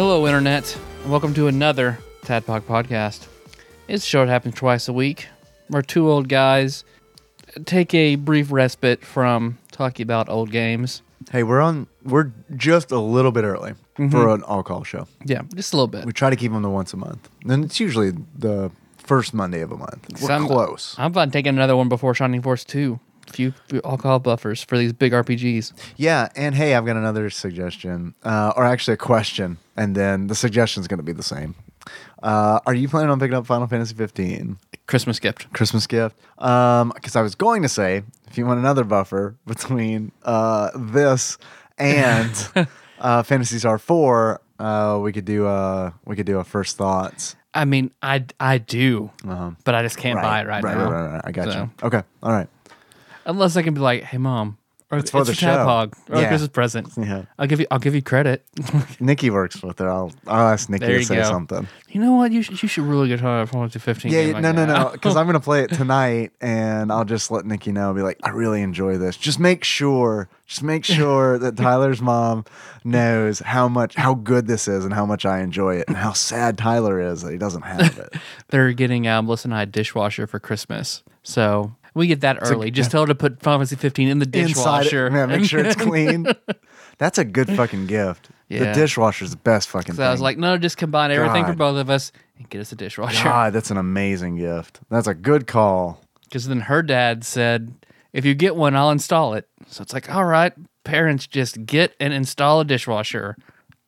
Hello, Internet, and welcome to another Tadpog podcast. It's a show that happens twice a week. We're two old guys take a brief respite from talking about old games. Hey, we're on. We're just a little bit early Mm-hmm. for an all-call show. Yeah, just a little bit. We try to keep them to once a month, and it's usually the first Monday of a month. We're Some- close. I'm fine taking another one before Shining Force 2. Few, alcohol buffers for these big RPGs. Yeah, and hey, I've got another suggestion, uh, or actually a question, and then the suggestion is going to be the same. Uh, are you planning on picking up Final Fantasy 15 Christmas gift. Christmas gift? Because I was going to say, if you want another buffer between uh, this and uh, Phantasy Star 4, uh, we could do a we could do a first thoughts. I mean, I, I do, Uh-huh. but I just can't buy it right, right, now. Right, right, right. I got So- you. Okay. All right. Unless I can be like, hey, mom, or It's it's, for for the show. Tadpog, or a Yeah. Christmas present. Yeah. I'll give you, I'll give you credit. Nikki works with her. I'll I'll ask Nikki There to say go. something. You know what? You should, you should really get her Final Fantasy 15. Yeah, like no, no, no. Because I'm gonna play it tonight, and I'll just let Nikki know. Be like, I really enjoy this. Just make sure, just make sure that Tyler's mom knows how much, how good this is, and how much I enjoy it, and how sad Tyler is that he doesn't have it. They're getting um, Melissa and I a dishwasher for Christmas. So we get that early. Just tell her to put Final Fantasy 15 in the dishwasher. it, yeah, make sure it's clean. That's a good fucking gift. The Yeah. dishwasher's the best fucking So thing. I was like, no, just combine everything for both of us and get us a dishwasher. God, that's an amazing gift. That's a good call. Because then her dad said, if you get one, I'll install it. So it's like, all right, parents, just get and install a dishwasher.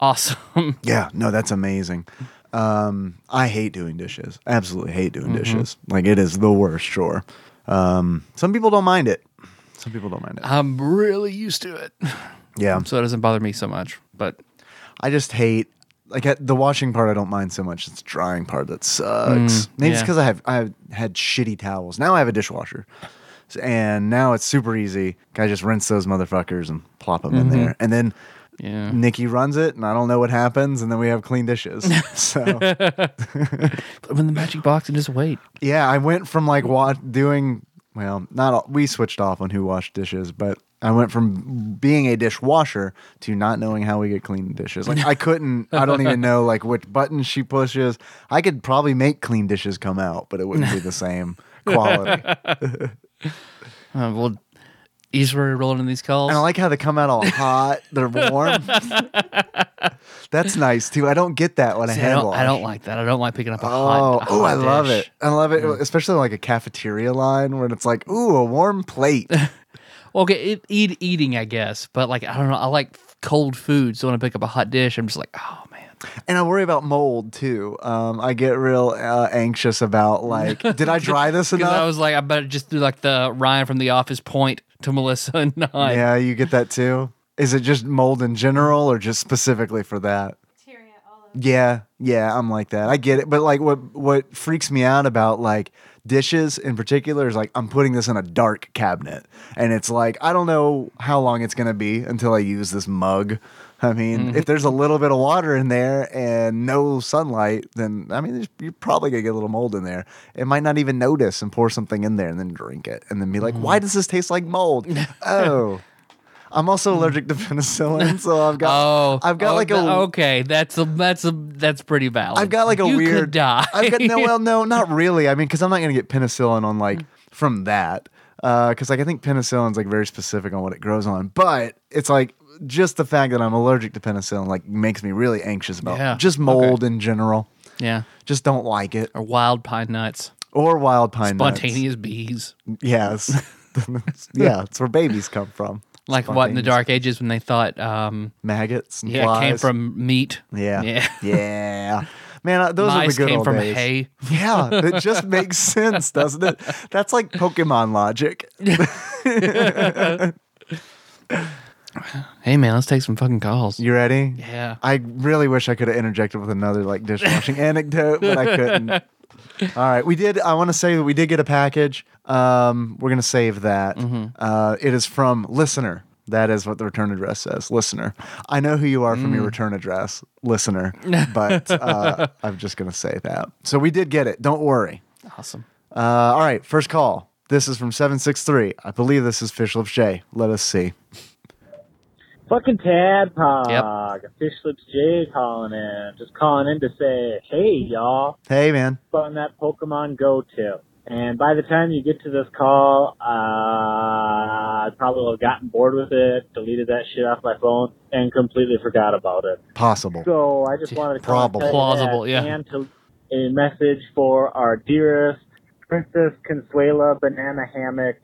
Awesome. Yeah, no, that's amazing. Um, I hate doing dishes. Absolutely hate doing Mm-hmm. dishes. Like it is the worst chore. Um, some people don't mind it. Some people don't mind it. I'm really used to it. Yeah, So it doesn't bother me so much. But I just hate like the washing part. I don't mind so much. It's the drying part that sucks. Maybe it's because I have I have had shitty towels. Now I have a dishwasher, and now it's super easy. I just rinse those motherfuckers and plop them in there, and then. Yeah. Nikki runs it, and I don't know what happens, and then we have clean dishes. so in the magic box and just wait. Yeah, I went from like wa- doing well, not all, we switched off on who washed dishes, but I went from being a dishwasher to not knowing how we get clean dishes. Like I couldn't, I don't even know like which buttons she pushes. I could probably make clean dishes come out, but it wouldn't be the same quality. Uh, well, easier rolling in these calls. And I like how they come out all hot. They're warm. That's nice too. I don't get that when I See, I hand don't, wash. I don't like that. I don't like picking up a Oh, hot. a oh, hot I love dish. it. I love it, mm. especially like a cafeteria line where it's like, ooh, a warm plate. Okay, it, eat, eating, I guess, but like I don't know. I like cold food, so when I pick up a hot dish, I'm just like, oh. And I worry about mold too. Um, I get real uh, anxious about like, did I dry this Because enough? I was like, I better just do like the Ryan from The Office point to Melissa and I. yeah, you get that too. Is it just mold in general or just specifically for that? Yeah, yeah, I'm like that. I get it, but like, what what freaks me out about like dishes in particular is like I'm putting this in a dark cabinet, and it's like I don't know how long it's gonna be until I use this mug. I mean, Mm-hmm. if there's a little bit of water in there and no sunlight, then I mean, there's- you're probably gonna get a little mold in there. It might not even notice and pour something in there and then drink it, and then be like, Mm-hmm. "Why does this taste like mold?" oh. I'm also allergic to penicillin, so I've got Oh, I've got oh, like a okay. That's a that's a that's pretty valid. I've got like a you weird. Die. I've got no, well, no, not really. I mean, because I'm not gonna get penicillin on like from that. Because like I think penicillin's like very specific on what it grows on, but it's like just the fact that I'm allergic to penicillin like makes me really anxious about Yeah, just mold in general. yeah, Just don't like it or wild pine nuts, or wild pine nuts. spontaneous bees, Yes, yeah, it's where babies come from. like what in the Dark Ages when they thought, um, Maggots. And yeah, it came from meat. Yeah, yeah. yeah. Man, uh, those Mice are the good came old from days. hay. Yeah, it just makes sense, doesn't it? That's like Pokemon logic. Hey man, let's take some fucking calls. You ready? Yeah. I really wish I could have interjected with another like dishwashing anecdote, but I couldn't. All right, we did. I want to say that we did get a package. Um, we're gonna save that. Uh, it is from listener. That is what the return address says. Listener. I know who you are from your return address, listener. But uh, I'm just gonna say that. So we did get it. Don't worry. Awesome. Uh, all right, first call. This is from seven six three. I believe this is Fish Lips J. Let us see. Fucking Tadpog. Fish Lips J calling in. Just calling in to say, hey, y'all, Hey man. on that Pokemon Go tip. And by the time you get to this call, uh, I probably will have gotten bored with it, deleted that shit off my phone, and completely forgot about it. Possible. So I just wanted to call and Probable. tell you Plausible, that yeah. And to a message for our dearest Princess Consuela Banana Hammock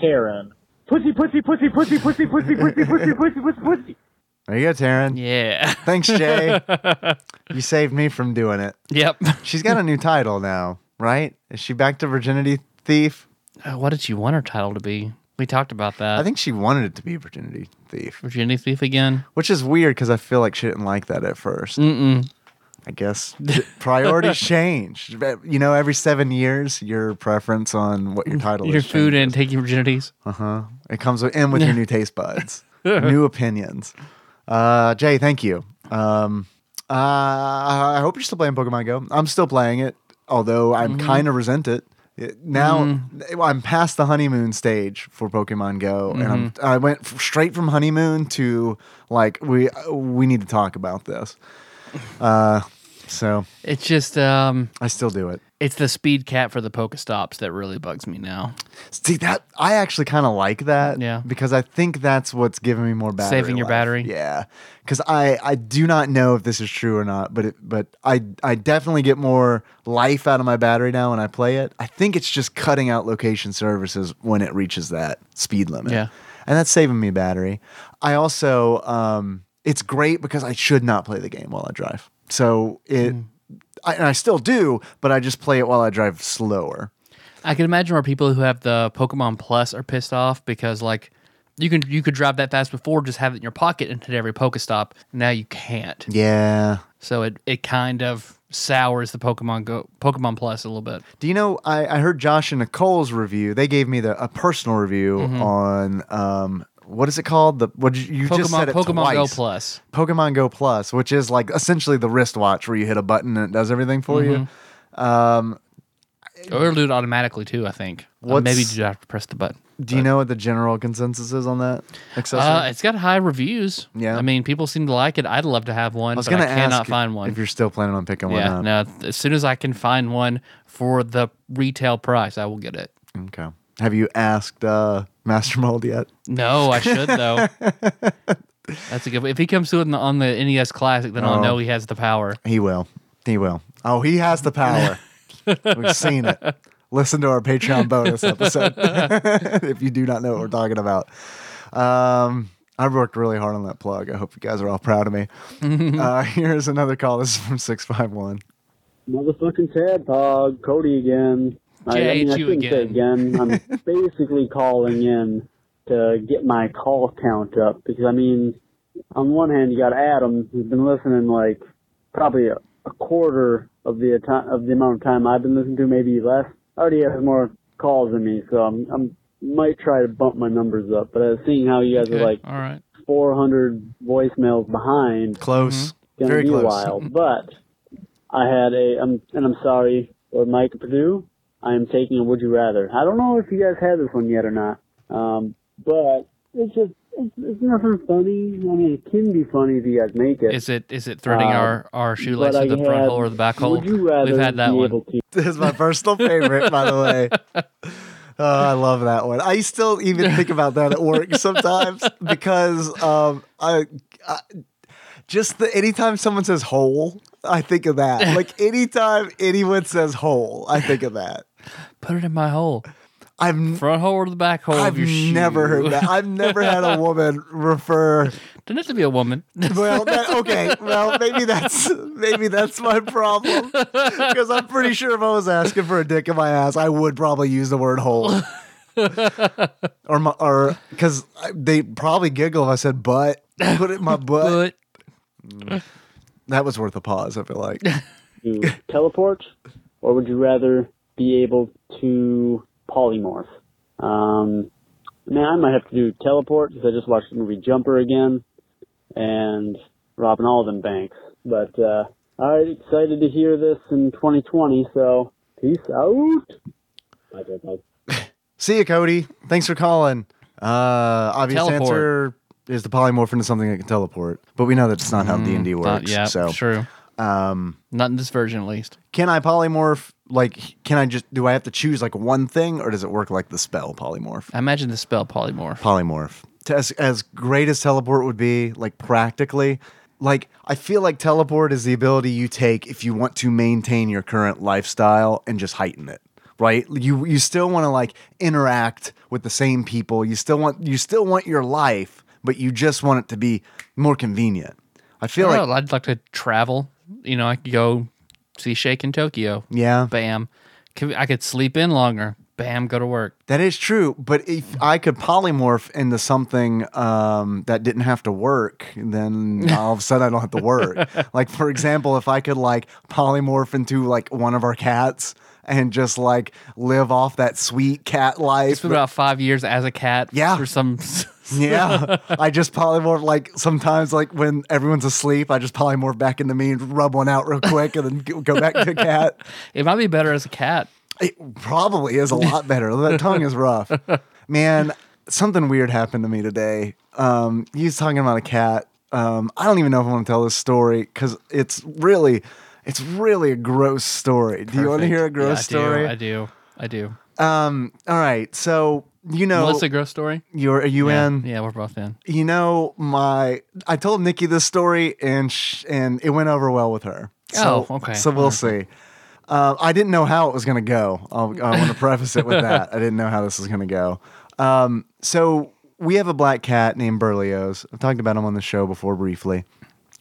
Karen. Pussy, pussy, pussy, pussy, pussy, pussy, pussy, pussy, pussy, pussy, pussy. There you go, Taryn. Yeah. Thanks, Jay. you saved me from doing it. Yep. She's got a new title now, right? Is she back to Virginity Thief? Uh, what did she want her title to be? We talked about that. I think she wanted it to be Virginity Thief. Virginity Thief again? Which is weird because I feel like she didn't like that at 1st I guess priorities change. You know, every seven years, your preference on what your title Your is. Your food and changes. taking virginities. Uh huh. It comes with, in with your new taste buds, new opinions. Uh, Jay, thank you. Um, uh, I hope you're still playing Pokemon Go. I'm still playing it, although I'm kind of resent it. It- now I'm past the honeymoon stage for Pokemon Go, and I'm I went f- straight from honeymoon to like we we need to talk about this. Uh, so It's just um I still do it. it's the speed cap for the Pokestops that really bugs me now. See that I actually kind of like that. Yeah. Because I think that's what's giving me more battery. Saving your life. battery? Yeah. Because I I do not know if this is true or not, but it but I I definitely get more life out of my battery now when I play it. I think it's just cutting out location services when it reaches that speed limit. Yeah. And that's saving me battery. I also um it's great because I should not play the game while I drive. So it. Mm. I, and I still do, but I just play it while I drive slower. I can imagine where people who have the Pokemon Plus are pissed off because like you can you could drive that fast before, just have it in your pocket and hit every Pokestop. Now you can't. Yeah, So it, it kind of sours the Pokemon Go Pokemon Plus a little bit. Do you know? I, I heard Josh and Nicole's review. They gave me the a personal review Mm-hmm. on um what is it called? The what you, you just said Pokemon it Pokemon Go. Plus. Pokemon Go Plus, which is like essentially the wristwatch where you hit a button and it does everything for you. Mm-hmm. Um, Or it'll do it automatically too, I think. Uh, What's- maybe you have to press the button. do you know what the general consensus is on that accessory? Uh, it's got high reviews. Yeah. I mean, people seem to like it. I'd love to have one, I was but gonna I cannot ask find one. if you're still planning on picking yeah, one up. no. As soon as I can find one for the retail price, I will get it. Okay. Have you asked uh, Master Mold yet? No, I should though. That's a good. If he comes to it on the, NES Classic, then Oh. I'll know he has the power. He will. He will. Oh, he has the power. We've seen it. Listen to our Patreon bonus episode if you do not know what we're talking about. Um, I worked really hard on that plug. I hope you guys are all proud of me. uh, here's another call. This is from 651. Motherfucking Tadpog, Cody again. I, I mean, I JHU shouldn't say again. I'm basically calling in to get my call count up because I mean, on one hand, you got Adam who's been listening like probably a, a quarter of the ati- of the amount of time I've been listening to, maybe less. Already has more calls than me, so I'm I'm might try to bump my numbers up. But uh, seeing how you guys Okay, are like all right. 400 voicemails behind, Close. gonna Very be close. a while. But I had a, um, and I'm sorry for Mike Purdue. I am taking a Would You Rather. I don't know if you guys had this one yet or not, um, but it's just it's, it's nothing funny. I mean, it can be funny if you guys make it. Is it is it threading Um, our our shoelace but to the front had, hole or the back hole? Would you rather We've had that be one. able to This is my personal favorite, by the way. Oh, I love that one. I still even think about that at work sometimes because um, I, I just the anytime someone says "hole," I think of that. Like anytime anyone says "hole," I think of that. Put it in my hole. I've Front hole or the back hole I've of your shoe. never heard that. I've never had a woman refer. Doesn't have to be a woman. Well, that, okay. Well, maybe that's maybe that's my problem because I'm pretty sure if I was asking for a dick in my ass, I would probably use the word "hole." or my, or because they probably giggle if I said butt. Put it in my butt. But mm. That was worth a pause. I feel like. Teleport, or would you rather be able to polymorph? Um, man, I might have to do teleport because I just watched the movie Jumper again, and robbing all of them banks. But uh, all right, excited to hear this in 2020. So peace out. Bye, bye, bye. See you, Cody. Thanks for calling. Uh, obvious Teleport. answer is the polymorph into something that can teleport, but we know that's not how D and D not- works. yeah, so, true. Um, Not in this version, at least. can I polymorph? Like, can I just do I have to choose like one thing, or does it work like the spell polymorph? I imagine the spell polymorph. polymorph. To- As, as great as teleport would be, like practically, like I feel like teleport is the ability you take if you want to maintain your current lifestyle and just heighten it. Right? You you still want to like interact with the same people. You still want you still want your life, but you just want it to be more convenient. I feel I like know, I'd like to travel. You know, I could go see Shake in Tokyo. yeah, Bam. I could sleep in longer. Bam, go to work. That is true, but if I could polymorph into something um, that didn't have to work, then all of a sudden I don't have to work. like for example, if I could like polymorph into like one of our cats and just like live off that sweet cat life. Spent about five years as a cat. Yeah. For some. yeah, I just polymorph like sometimes like when everyone's asleep, I just polymorph back into me and rub one out real quick and then go back to cat. it might be better as a cat. It probably is a lot better. That tongue is rough. Man, something weird happened to me today. Um, you was talking about a cat. Um, I don't even know if I want to tell this story because it's really, it's really a gross story. Do you want to hear a gross Yeah, story? I do. I do. Um, all right. So you know, Melissa, gross story? you're are you yeah. in? Yeah, we're both in. You know, my I told Nikki this story and sh- and it went over well with her. So, Oh, okay. So we'll see. Uh, I didn't know how it was going to go. I'll, I want to preface it with that. I didn't know how this was going to go. Um, so we have a black cat named Berlioz. I've talked about him on the show before briefly,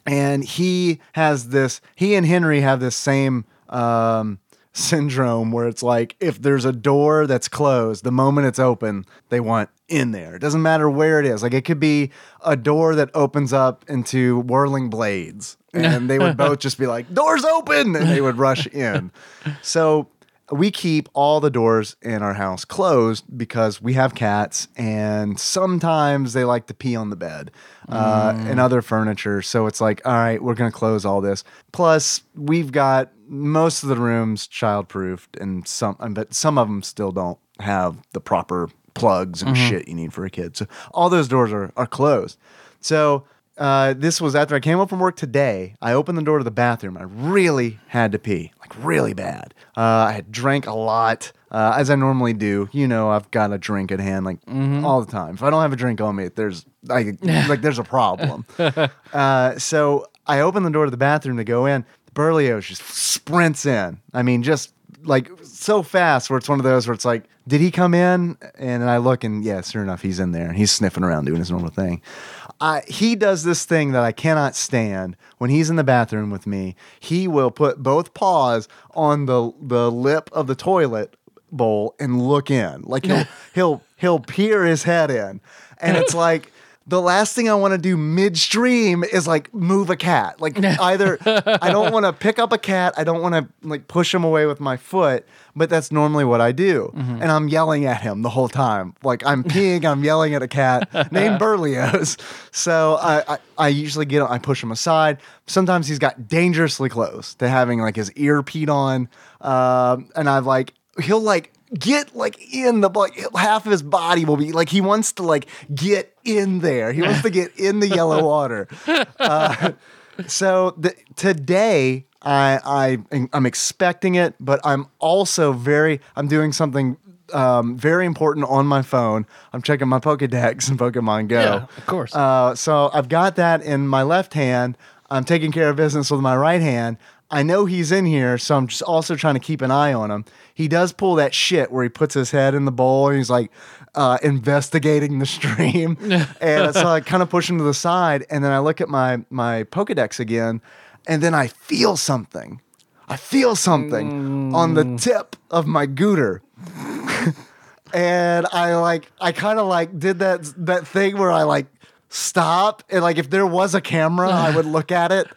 and he has this. He and Henry have this same um, syndrome where it's like if there's a door that's closed, the moment it's open, they want in there. It doesn't matter where it is. Like it could be a door that opens up into whirling blades, and they would both just be like, "Doors open!" and they would rush in. So we keep all the doors in our house closed because we have cats and sometimes they like to pee on the bed uh, and other furniture. So it's like, all right, we're going to close all this. Plus, we've got most of the rooms childproofed and some, but some of them still don't have the proper plugs and shit you need for a kid. So all those doors are, are closed. So uh, this was after I came home from work today. I opened the door to the bathroom. I really had to pee, like really bad. Uh, I had drank a lot, uh, as I normally do. You know, I've got a drink at hand, like all the time. If I don't have a drink on me, there's like, like there's a problem. uh, so I open the door to the bathroom to go in. Berlioz just sprints in. I mean, just like so fast where it's one of those where it's like, did he come in? And I look and yeah, sure enough, he's in there and he's sniffing around doing his normal thing. I, he does this thing that I cannot stand when he's in the bathroom with me. He will put both paws on the the lip of the toilet bowl and look in. Like he'll he'll he'll peer his head in. And it's like the last thing I want to do midstream is like move a cat. Like either I don't want to pick up a cat, I don't want to like push him away with my foot, but that's normally what I do. And I'm yelling at him the whole time. Like I'm peeing, I'm yelling at a cat named Berlioz. So I, I I usually get I push him aside. Sometimes he's got dangerously close to having like his ear peed on, um, and I've like he'll like get like in the like half of his body will be like he wants to like get in there. He wants to get in the yellow water. Uh, so the, today I I I'm expecting it, but I'm also very I'm doing something um, very important on my phone. I'm checking my Pokedex and Pokemon Go. Yeah, of course. Uh, so I've got that in my left hand. I'm taking care of business with my right hand. I know he's in here, so I'm just also trying to keep an eye on him. He does pull that shit where he puts his head in the bowl and he's like uh, investigating the stream. and so I kind of push him to the side, and then I look at my my Pokedex again, and then I feel something. I feel something on the tip of my gooter. and I like I kind of like did that that thing where I like stop and like if there was a camera, I would look at it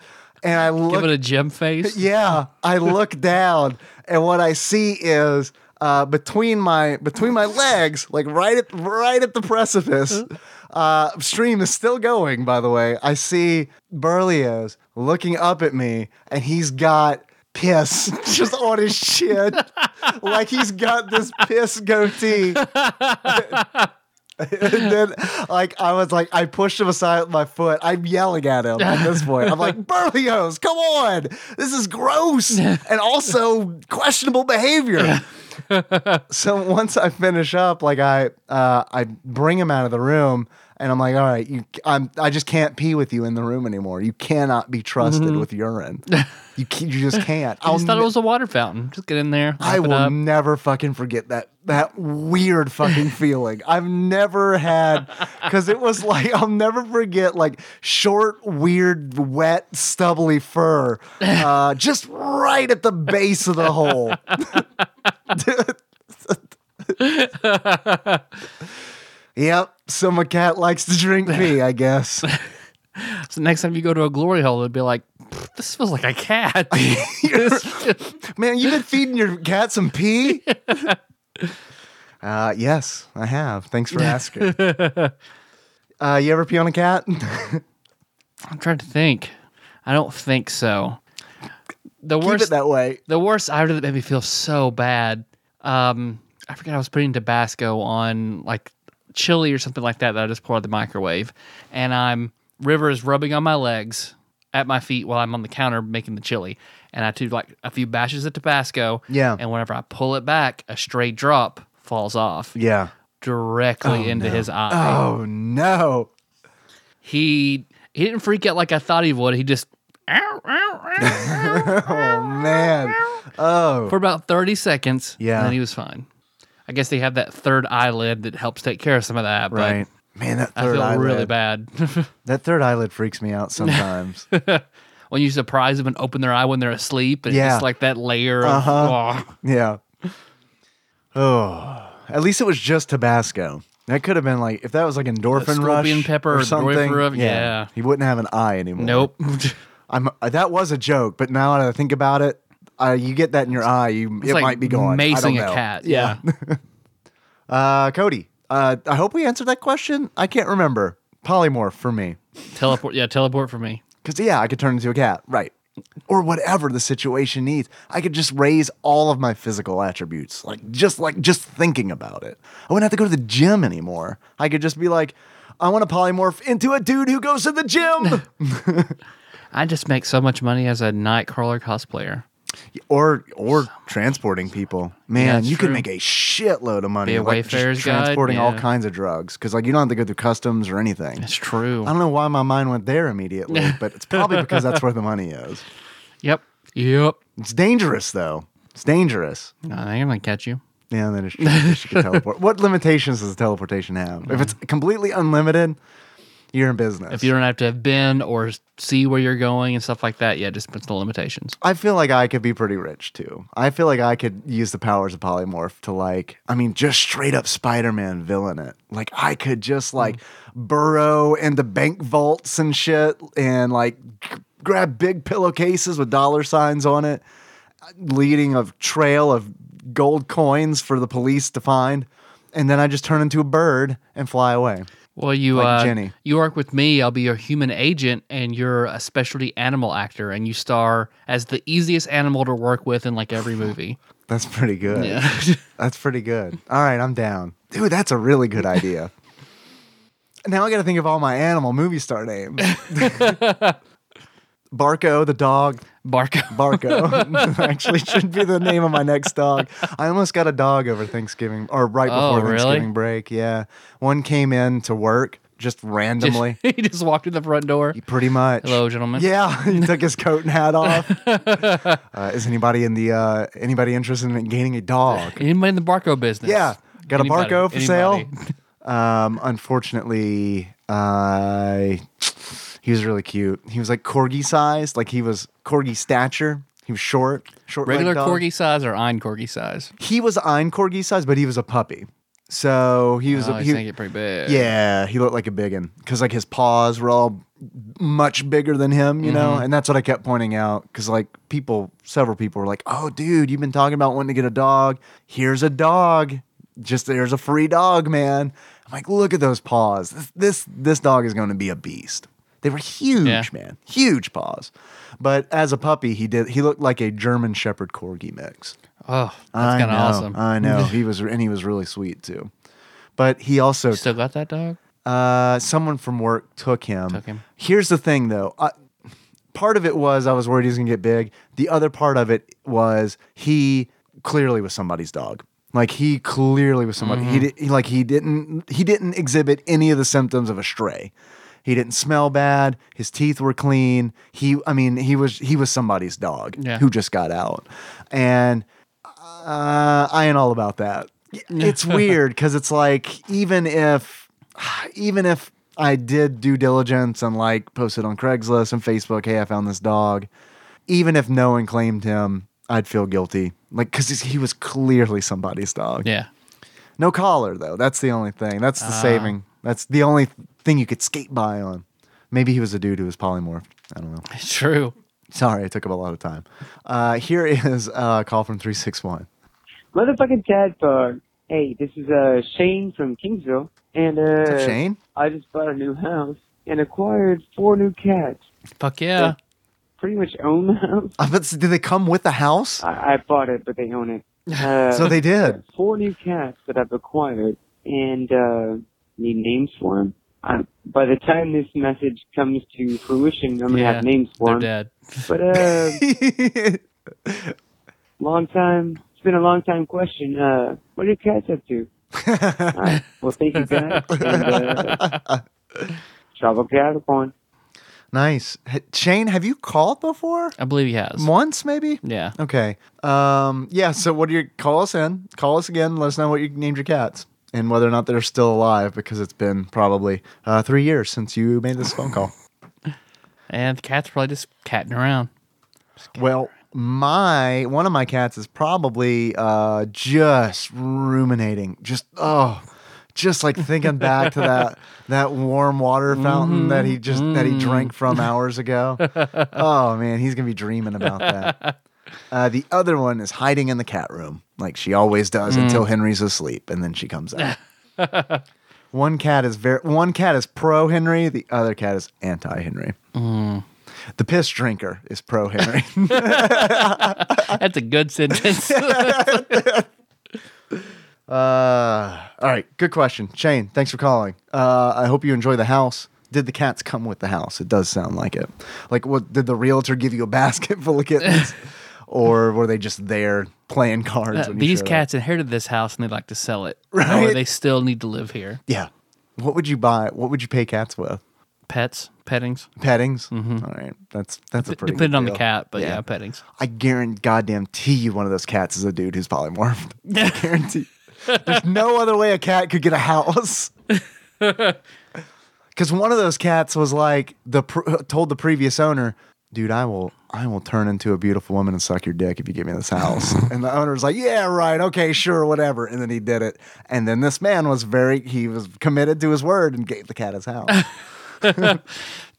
and I look Give it a gem face. yeah, I look down and what I see is uh, between my between my legs, like right at right at the precipice. Uh, stream is still going. By the way, I see Berlioz looking up at me, and he's got piss just on his chin, like he's got this piss goatee. and then, like, I was like, I pushed him aside with my foot. I'm yelling at him at this point. I'm like, Berlioz, come on. This is gross and also questionable behavior. so once I finish up, like, I uh, I bring him out of the room. And I'm like, all right, you, I'm, I just can't pee with you in the room anymore. You cannot be trusted with urine. You, you just can't. I just thought it was a water fountain. Just get in there. I will never fucking forget that that weird fucking feeling. I've never had because it was like I'll never forget like short, weird, wet, stubbly fur, uh, just right at the base of the hole. Yep. So my cat likes to drink pee, I guess. So next time you go to a glory hole, it'd be like, this feels like a cat. Man, you've been feeding your cat some pee? uh, yes, I have. Thanks for asking. Uh, you ever pee on a cat? I'm trying to think. I don't think so. The Keep worst, it that way. the worst item that made me feel so bad. Um, I forget I was putting Tabasco on like chili or something like that that I just poured out the microwave, and I'm River is rubbing on my legs at my feet while I'm on the counter making the chili, and I do like a few bashes of Tabasco. Yeah. and whenever I pull it back, a stray drop falls off Yeah. directly oh, into his eye. Oh no. He he didn't freak out like I thought he would. He just Oh man. Oh. for about 30 seconds. Yeah. And then he was fine. I guess they have that third eyelid that helps take care of some of that. But Right. Man, that I feel eyelid. really bad. That third eyelid freaks me out sometimes. when you surprise them and open their eye when they're asleep, and Yeah. it's just like that layer of. Uh-huh. oh. yeah. Oh. At least it was just Tabasco. That could have been like if that was like endorphin rush pepper or something. Doifra, yeah. he wouldn't have an eye anymore. Nope. I'm that was a joke, but now that I think about it, uh, you get that in your eye, you it like might be gone. Macing a cat. Yeah. Uh, Cody, uh, I hope we answered that question. I can't remember. Polymorph for me, teleport. Yeah, teleport for me. because yeah, I could turn into a cat, right? Or whatever the situation needs. I could just raise all of my physical attributes, like just like just thinking about it. I wouldn't have to go to the gym anymore. I could just be like, I want to polymorph into a dude who goes to the gym. I just make so much money as a Nightcrawler cosplayer. Or or transporting people. Man, Yeah, that's you can true. make a shitload of money Be a like, just Wayfarer's guide, transporting all yeah. kinds of drugs because like you don't have to go through customs or anything. It's true. I don't know why my mind went there immediately, but it's probably because that's where the money is. Yep. Yep. It's dangerous though. It's dangerous. No, they're gonna catch you. Yeah, that is true. You should teleport. What limitations does teleportation have? If it's completely unlimited, you're in business. If you don't have to have been or see where you're going and stuff like that, yeah, just puts the limitations. I feel like I could be pretty rich too. I feel like I could use the powers of polymorph to like, I mean, just straight up Spider-Man villain it. Like I could just like mm. burrow into bank vaults and shit and like grab big pillowcases with dollar signs on it, leading a trail of gold coins for the police to find. And then I just turn into a bird and fly away. Well, you Like uh, Jenny. you work with me. I'll be your human agent, and you're a specialty animal actor, and you star as the easiest animal to work with in like every movie. That's pretty good. Yeah. That's pretty good. All right, I'm down. Dude, that's a really good idea. now I got to think of all my animal movie star names. Barco, the dog. Barco. Barco actually should be the name of my next dog. I almost got a dog over Thanksgiving or right Oh, before really? Thanksgiving break. Yeah. One came in to work just randomly. he just walked in the front door. Pretty much. Hello, gentlemen. Yeah, he took his coat and hat off. Uh, is anybody in the uh, anybody interested in gaining a dog? Anybody in the Barco business? Yeah, got Anybody, a Barco for sale. Um, unfortunately, uh, he was really cute. He was like corgi sized, like he was corgi stature. He was short, short. Regular dog. corgi size or Ein corgi size? He was Ein corgi size, but he was a puppy. So he was Oh, a, he's he, pretty big. yeah, he looked like a big one because like his paws were all much bigger than him, you know, mm-hmm. and that's what I kept pointing out because like people, several people were like, "Oh, dude, you've been talking about wanting to get a dog. Here's a dog. Just there's a free dog, man." I'm like, "Look at those paws. This this, this dog is going to be a beast." They were huge, Yeah. man, huge paws. But as a puppy, he did he looked like a German Shepherd Corgi mix. Oh, that's kind of awesome. I know he was, and he was really sweet too. But he also Still got that dog? uh, someone from work took him. Took him. Here's the thing, though. I, part of it was I was worried he was gonna get big. The other part of it was he clearly was somebody's dog. Like he clearly was somebody. Mm-hmm. He, did, he like he didn't he didn't exhibit any of the symptoms of a stray. He didn't smell bad. His teeth were clean. He, I mean, he was he was somebody's dog Yeah. who just got out, and uh, I ain't all about that. It's weird because it's like even if even if I did due diligence and like posted on Craigslist and Facebook, hey, I found this dog. Even if no one claimed him, I'd feel guilty, like because he was clearly somebody's dog. Yeah. No collar though. That's the only thing. That's the saving. That's the only thing you could skate by on. Maybe he was a dude who was polymorphed. I don't know. It's true. Sorry, I took up a lot of time. Uh, here is a call from three six one. Motherfucking Tadpog. Hey, this is uh Shane from Kingsville, and uh, Shane? I just bought a new house and acquired four new cats. Fuck yeah. Pretty much own the house. I bet, did they come with the house? I, I bought it, but they own it. Uh, So they did. four new cats that I've acquired, and uh, need names for them. I, by the time this message comes to fruition, I'm gonna yeah. have names for They're them. dead. But uh, long time. It's been a long time question. Uh, what are your cats up to? All right. Well, thank you guys. And, uh, travel Capricorn. nice. Shane, have you called before? I believe he has. Once, maybe? Yeah. Okay. Um, yeah. So, what do you call us in? Call us again. Let us know what you named your cats and whether or not they're still alive because it's been probably uh, three years since you made this phone call. And the cat's probably just catting around. Well, my one of my cats is probably uh, just ruminating, just oh, just like thinking back to that that warm water fountain that he just that he drank from hours ago. Oh man, he's gonna be dreaming about that. Uh, the other one is hiding in the cat room, like she always does until Henry's asleep, and then she comes out. one cat is very one cat is pro Henry, the other cat is anti Henry. The piss drinker is pro Henry. That's a good sentence. Uh, all right, good question, Shane. Thanks for calling. Uh, I hope you enjoy the house. Did the cats come with the house? It does sound like it. Like, what did the realtor give you a basket full of kittens, or were they just there playing cards? Uh, when you these showed up? cats inherited this house and they'd like to sell it. Right. Or they still need to live here. Yeah. What would you buy? What would you pay cats with? Pets, pettings. Pettings. All right, that's that's a pretty. Depending on the cat, but Yeah. yeah, pettings. I guarantee, goddamn, you one of those cats is a dude who's polymorphed. I guarantee. There's no other way a cat could get a house. Because one of those cats was like the pr- told the previous owner, "Dude, I will, I will turn into a beautiful woman and suck your dick if you give me this house." and the owner was like, "Yeah, right, okay, sure, whatever." And then he did it. And then this man was very, he was committed to his word and gave the cat his house.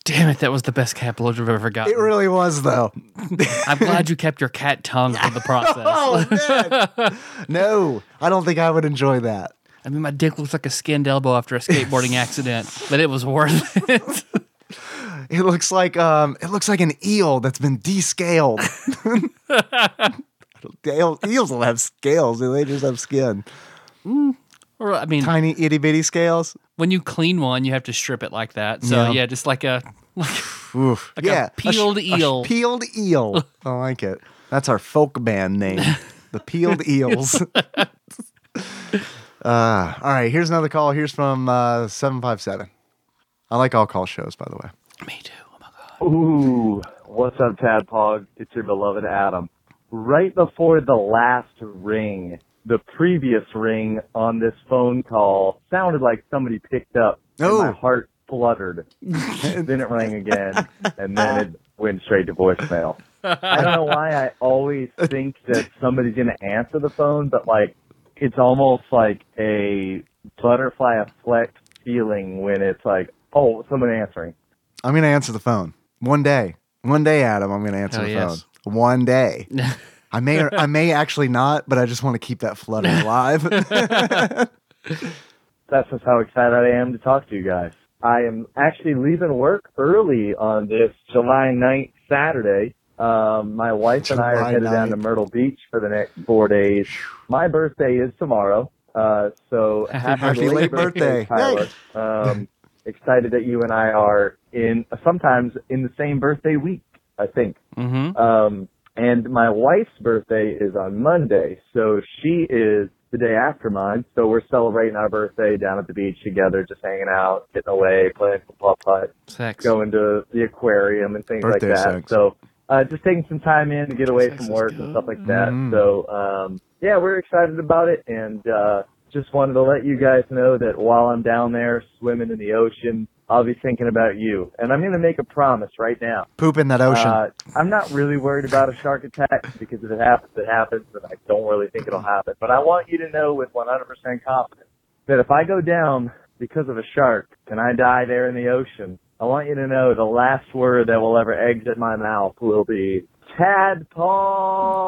Damn it, that was the best cat blowjob I've ever gotten. it really was though. I'm glad you kept your cat tongue for the process. Oh man, no, I don't think I would enjoy that. I mean, my dick looks like a skinned elbow after a skateboarding accident, but it was worth it. It looks like um, it looks like an eel that's been descaled. Eel- Eels will have scales, they just have skin. or, I mean, Tiny itty bitty scales. when you clean one, you have to strip it like that. So Yeah. yeah, just like a Oof. Like a yeah, peeled sh- eel. peeled eel. I like it. That's our folk band name, the Peeled Eels. uh, all right, here's another call. Here's from uh, seven five seven. I like all call shows, by the way. Me too. Oh my god. Ooh, what's up, Tadpog? It's your beloved Adam. Right before the last ring, the previous ring on this phone call sounded like somebody picked up. and Oh. my heart fluttered. then it rang again, and then it went straight to voicemail. I don't know why I always think that somebody's going to answer the phone, but like it's almost like a butterfly effect feeling when it's like, oh, someone answering. I'm gonna answer the phone one day. One day, Adam. I'm gonna answer Hell the yes. phone. One day. I may or I may actually not, but I just want to keep that flutter alive. That's just how excited I am to talk to you guys. I am actually leaving work early on this July 9th Saturday. Um, my wife and I are July headed down to Myrtle Beach for the next four days. My birthday is tomorrow. Uh, so happy, Happy late birthday. Tyler. Um, excited that you and I are in sometimes in the same birthday week, I think. Mm-hmm. Um, and my wife's birthday is on Monday, so she is the day after mine. So we're celebrating our birthday down at the beach together, just hanging out, getting away, playing football putt, Sex. going to the aquarium and things Birthday like that. sex. So uh, just taking some time in to get away Sex from work and stuff like that. Mm. So um, yeah, we're excited about it, and uh, just wanted to let you guys know that while I'm down there swimming in the ocean, I'll be thinking about you. And I'm going to make a promise right now. Poop in that ocean. Uh, I'm not really worried about a shark attack because if it happens, it happens, and I don't really think it'll happen. But I want you to know with 100% confidence that if I go down because of a shark and I die there in the ocean, I want you to know the last word that will ever exit my mouth will be Tadpog.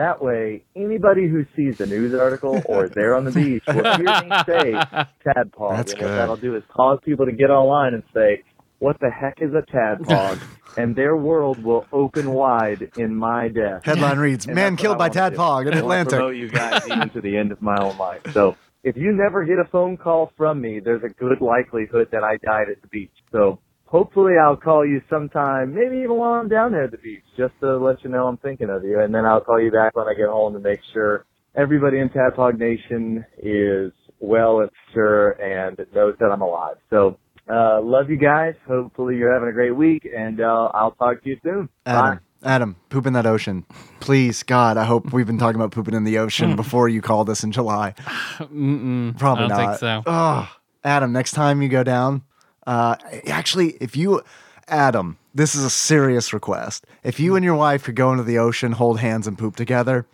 That way, anybody who sees the news article or is there on the beach will hear me say Tadpog. That's and good. what that'll do is cause people to get online and say, what the heck is a tadpog? and their world will open wide in my death. Headline reads: And Man that's killed by wanna do. tadpog in Atlanta. I wanna Atlantic. promote you guys even to the end of my own life. So if you never get a phone call from me, there's a good likelihood that I died at the beach. So hopefully I'll call you sometime, maybe even while I'm down there at the beach, just to let you know I'm thinking of you. And then I'll call you back when I get home to make sure everybody in Tadpog Nation is well and sure and knows that I'm alive. So uh, love you guys. Hopefully you're having a great week, and uh, I'll talk to you soon. Bye. Adam, Adam, poop in that ocean. Please, God, I hope we've been talking about pooping in the ocean before you called us in July. Mm-mm. Probably I don't not. think so. Oh, Adam, next time you go down, uh, actually, if you, Adam, this is a serious request. If you and your wife could go into the ocean, hold hands, and poop together,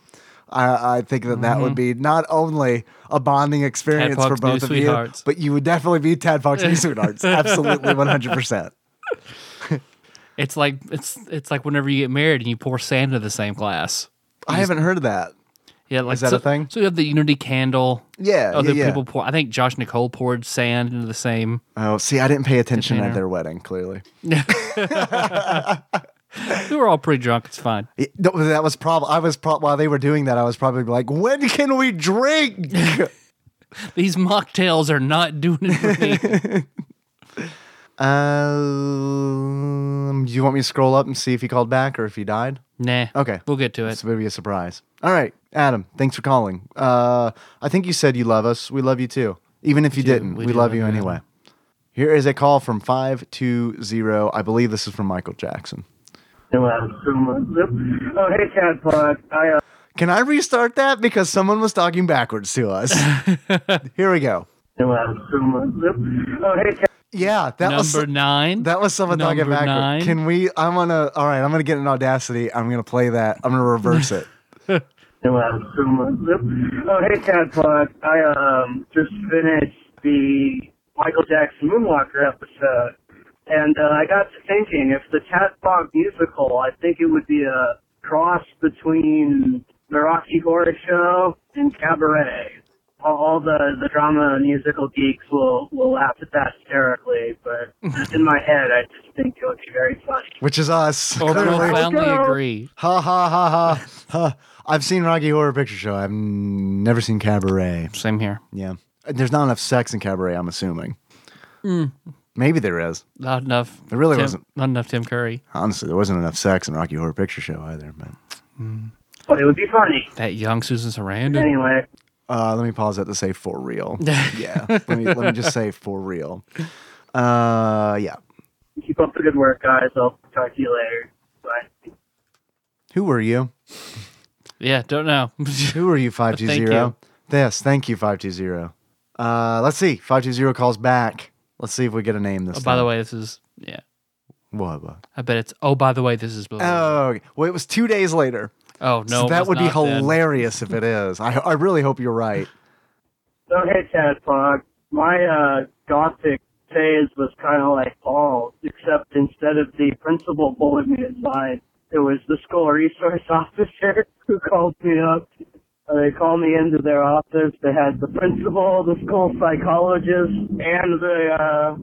I, I think that that would be not only a bonding experience for both of sweethearts. you, but you would definitely be Tadpog's new sweethearts. Absolutely, one hundred percent. It's like it's it's like whenever you get married and you pour sand into the same glass. I haven't heard of that. Yeah, like Is that so, a thing? So you have the unity candle. Yeah, Other yeah, yeah. people pour. I think Josh Nicole poured sand into the same. Oh, see, I didn't pay attention at their wedding. Clearly, We were all pretty drunk. It's fine. It- that was probably. I was prob- while they were doing that, I was probably like, "When can we drink?" These mocktails are not doing it for me. Um, do you want me to scroll up and see if he called back or if he died? nah. Okay. We'll get to it. It's maybe a surprise. All right, Adam, thanks for calling. Uh, I think you said you love us. We love you too. Even if you do. didn't, We we, do love love you you, anyway. Here is a call from 520. I believe this is from Michael Jackson. Oh, hey, Tadpog. I, uh, Can I restart that? Because someone was talking backwards to us. Here we go. oh, hey, Tad- Yeah, that was Number nine. that was someone talking Number backwards. nine. Can we? I'm gonna. All right, I'm gonna get an Audacity. I'm gonna play that. I'm gonna reverse it. oh, hey, Tadpog. I, um, just finished the Michael Jackson Moonwalker episode, and, uh, I got to thinking, if the Tadpog musical, I think it would be a cross between the Rocky Horror Show and Cabaret. All, all the, the drama musical geeks will, will laugh at that hysterically, but in my head, I just think it would be very funny. Which is us. or clearly. profoundly Go. agree. Ha ha ha ha. ha. I've seen Rocky Horror Picture Show. I've n- never seen Cabaret. Same here. Yeah. There's not enough sex in Cabaret, I'm assuming. Hmm. Maybe there is. Not enough. There really Tim- wasn't. Not enough Tim Curry. Honestly, there wasn't enough sex in Rocky Horror Picture Show either. But But it would be funny. That young Susan Sarandon. Anyway. Uh, let me pause that to say for real. yeah. Let me let me just say for real. Uh, yeah. Keep up the good work, guys. I'll talk to you later. Bye. Who were you? Yeah, don't know. Who are you? Five two Thank you. Yes, thank you. Five two zero. Uh, let's see. Five two zero calls back. Let's see if we get a name this oh, time. by the way, this is yeah. what? what? I bet it's. Oh, by the way, this is. Oh, okay. well, it was two days later. Oh no, So that was would be not then. hilarious if it is. I I really hope you're right. So hey, Tadpog, my uh, gothic phase was kind of like Paul, except instead of the principal bullied me aside, it was the school resource officer who called me up. Uh, they called me into their office. They had the principal, the school psychologist, and the uh,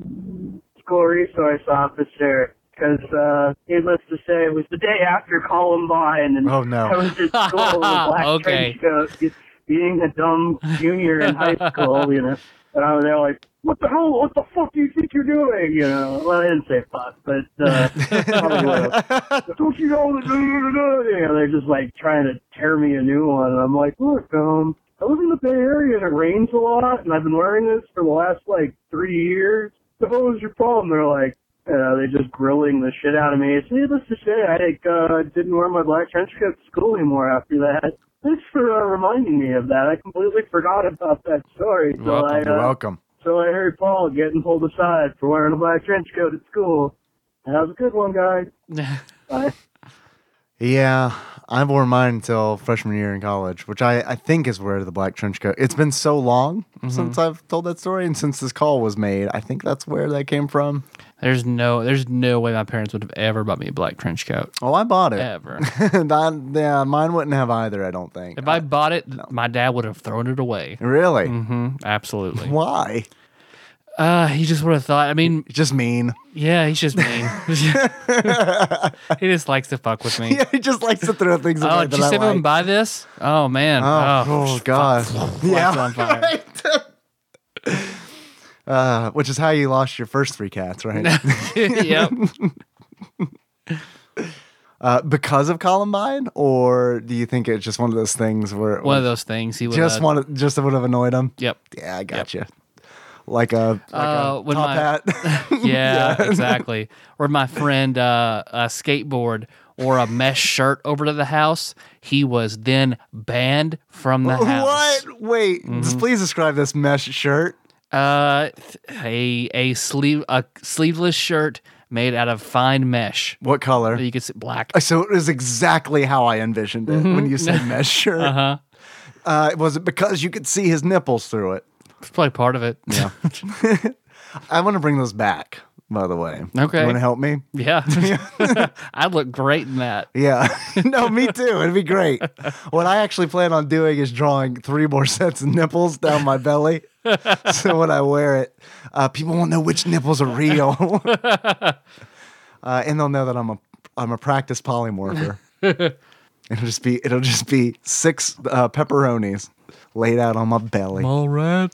school resource officer. Because, uh, needless to say, it was the day after Columbine, and Oh, no. I was at school with a black Okay. trench coat, being a dumb junior in high school, you know. And I was there like, what the hell? What the fuck do you think you're doing? You know. Well, I didn't say fuck, but uh, don't you know that? You know, they're just like trying to tear me a new one, and I'm like, look, um, I live in the Bay Area and it rains a lot, and I've been wearing this for the last like three years. So what was your problem? They're like, uh, they're just grilling the shit out of me. So needless to say, I like, uh, didn't wear my black trench coat to school anymore after that. Thanks for uh, reminding me of that. I completely forgot about that story. So Welcome. I, You're uh, welcome. so I heard Paul getting pulled aside for wearing a black trench coat at school. That was a good one, guys. Bye. Yeah, I wore mine until freshman year in college, which I, I think is where the black trench coat. It's been so long Mm-hmm. since I've told that story, and since this call was made, I think that's where that came from. There's no, there's no way my parents would have ever bought me a black trench coat. Oh, I bought it. Ever. Yeah, mine wouldn't have either. I don't think. If I bought it, my dad would have thrown it away. really, hmm Absolutely. why? Uh, he just would have thought. I mean, Just mean. yeah, he's just mean. he just likes to fuck with me. Yeah, he just likes to throw things Oh, did you I see him buy this? Oh man. Oh, oh, God. Yeah. On fire. right. uh, which is how you lost your first three cats, right? yep. uh, because of Columbine, or do you think it's just one of those things where One of those things. He would just uh, wanted, just would have annoyed him? Yep. Yeah, I got you. Like a like Uh, a top my- hat. Yeah, exactly. Or my friend uh, a skateboard or a mesh shirt over to the house. He was then banned from the house. what? Wait, Mm-hmm. please describe this mesh shirt. Uh, a a sleeve a sleeveless shirt made out of fine mesh. What color? You could see black. So it was exactly how I envisioned it when you said mesh shirt. Uh huh. Uh, was it because you could see his nipples through it? It's probably part of it. Yeah. I want to bring those back, by the way. Okay. You want to help me? Yeah. I'd look great in that. Yeah. no, me too. It'd be great. What I actually plan on doing is drawing three more sets of nipples down my belly. so when I wear it, uh, people won't know which nipples are real. uh, and they'll know that I'm a I'm a practice polymorpher. it'll just be it'll just be six uh, pepperonis laid out on my belly. All right.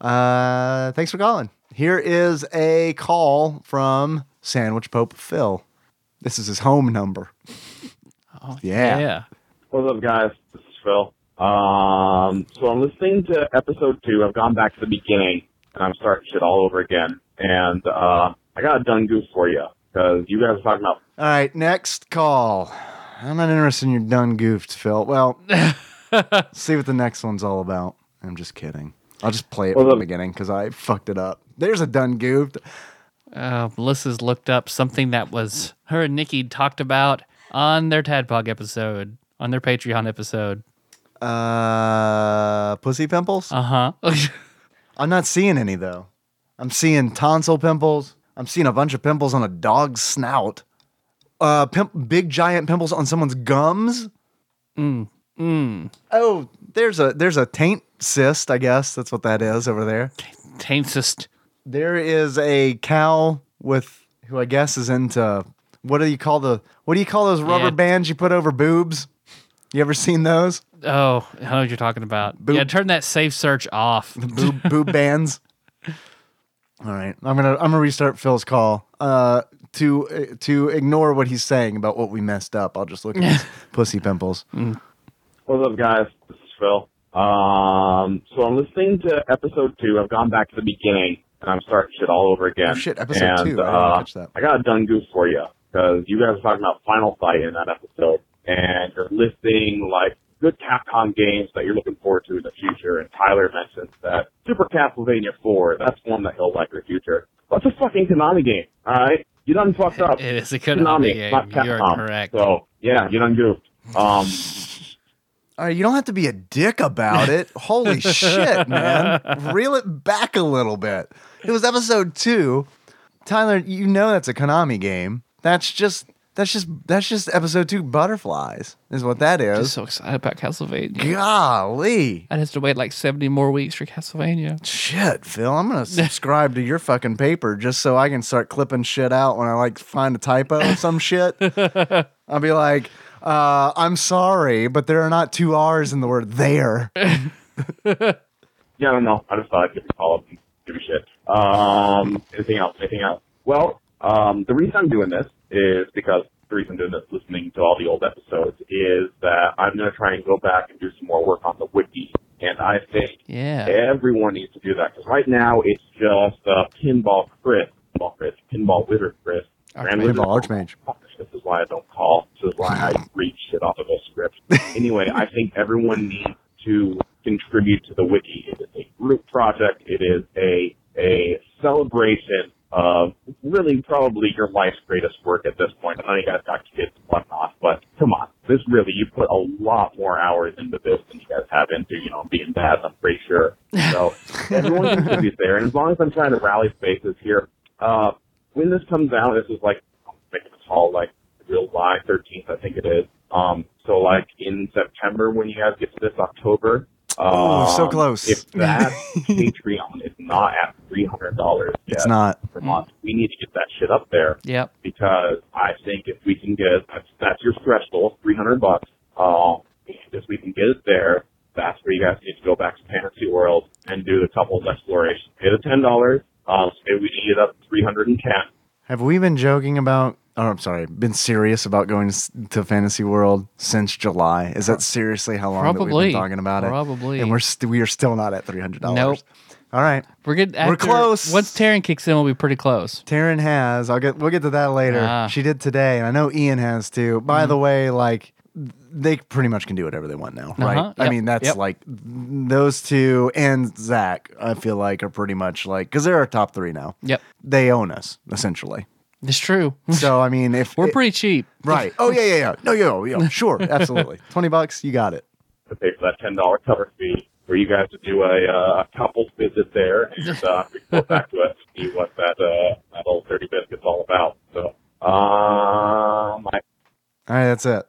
Uh, thanks for calling. Here is a call from Sandwich Pope Phil. This is his home number. yeah. Yeah. What's up, guys? This is Phil. Um, so I'm listening to episode two. I've gone back to the beginning, and I'm starting shit all over again. And uh, I got a done goof for you because you guys are talking about All right, next call. I'm not interested in your done goofed, Phil. Well, see what the next one's all about. I'm just kidding. I'll just play it Well, from the the- beginning because I fucked it up. There's a done goofed. Uh, Melissa's looked up something that was her and Nikki talked about on their Tadpog episode, on their Patreon episode. Uh, pussy pimples? Uh huh. I'm not seeing any though. I'm seeing tonsil pimples. I'm seeing a bunch of pimples on a dog's snout. Uh, pimp, big giant pimples on someone's gums. mm. Mm. Oh, there's a there's a taint cyst. I guess that's what that is over there. Taint Taintist. There is a cow with who I guess is into what do you call the what do you call those rubber Yeah. bands you put over boobs? You ever seen those Oh, I know what you're talking about. Boop. Yeah, turn that safe search off. The boob boob bands? All right, I'm gonna I'm gonna restart Phil's call. Uh, to uh, to ignore what he's saying about what we messed up. I'll just look at his pussy pimples. What's up, guys? This is Phil. Um, so I'm listening to episode two. I've gone back to the beginning, and I'm starting shit all over again. Oh, shit, episode and, two. I didn't Uh, catch that. I got a done goof for you because you guys are talking about Final Fight in that episode, and you're listing like good Capcom games that you're looking forward to in the future. And Tyler mentions that Super Castlevania 4. That's one that he'll like in the future. What's a fucking Konami game? All right. You done fucked up. It is a Konami game. not You are Capcom. correct. So yeah, you done goofed. Um, All right, you don't have to be a dick about it. Holy shit, man. Reel it back a little bit. It was episode two. Tyler, you know that's a Konami game. That's just that's just that's just episode two butterflies, is what that is. I'm so excited about Castlevania. Golly. I'd have to wait like 70 more weeks for Castlevania. Shit, Phil, I'm gonna subscribe to your fucking paper just so I can start clipping shit out when I like find a typo or some shit. I'll be like, uh, I'm sorry, but there are not two R's in the word there. yeah, I don't know. I just thought I'd give you a call up and give you shit. Um, anything else? Anything else? Well, um, the reason I'm doing this is because the reason I'm doing this, listening to all the old episodes, is that I'm going to try and go back and do some more work on the wiki. And I think Yeah. everyone needs to do that because right now it's just uh, Pinball Chris, Pinball Chris, Pinball Wizard Chris, Grand Wizard Archmage. This is why I don't call. This is why I read shit off of a script. Anyway, I think everyone needs to contribute to the wiki. It is a group project. It is a a celebration of really probably your life's greatest work at this point. I know you guys got kids and whatnot, but come on. This really, you put a lot more hours into this than you guys have into, you know, being dads, I'm pretty sure. So everyone contributes there. And as long as I'm trying to rally spaces here, uh, when this comes out, this is like it's called call like July 13th, I think it is. Um, so like in September when you guys get to this October. Oh, um, so close. If that Patreon is not at $300 it's not. per month, we need to get that shit up there. Yep. Because I think if we can get, that's, that's your threshold, 300 bucks. Uh, if we can get it there, that's where you guys need to go back to Fantasy World and do the couples exploration. Pay the $10 um, so maybe we can get up 310. Have we been joking about? Oh, I'm sorry. Been serious about going to Fantasy World since July. Is that seriously how long probably, that we've been talking about probably. it? Probably. And we're st- we are still not at three hundred dollars. Nope. All right, we're good. After, we're close. Once Taryn kicks in, we'll be pretty close. Taryn has. I'll get. We'll get to that later. Ah. She did today, and I know Ian has too. By mm. the mm-hmm. way, like they pretty much can do whatever they want now, right? Uh-huh. I Yep. mean, that's Yep. like those two and Zach. I feel like are pretty much like because they're our top three now. Yep. They own us essentially. It's true. So I mean, if We're it- pretty cheap. right. Oh yeah, yeah, yeah. No, yo, yo, sure, absolutely. Twenty bucks, you got it. to pay for that ten dollar cover fee for you guys to do a, uh, couples visit there and uh, report back to us to see what that uh, that old thirty biscuit's all about. So, um, I, All right, that's it.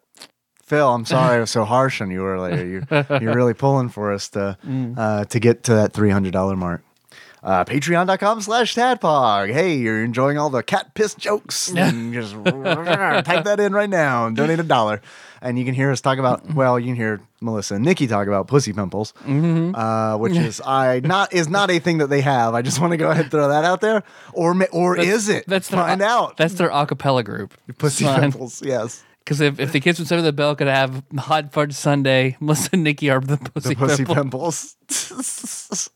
Phil, I'm sorry I was so harsh on you earlier. You, you're really pulling for us to uh, to get to that three hundred dollar mark. Uh, Patreon.com slash tadpog. Hey, you're enjoying all the cat piss jokes? And just type that in right now and donate a dollar. And you can hear us talk about, well, you can hear Melissa and Nikki talk about pussy pimples, uh, which is I not is not a thing that they have. I just want to go ahead and throw that out there. Or or is it? That's their, Find out. That's their acapella group. pussy pimples, yes. Because if, if the kids with Saved by the Bell could have Hot Fudge Sunday, Melissa and Nikki are the pussy, the pussy pimple. pimples.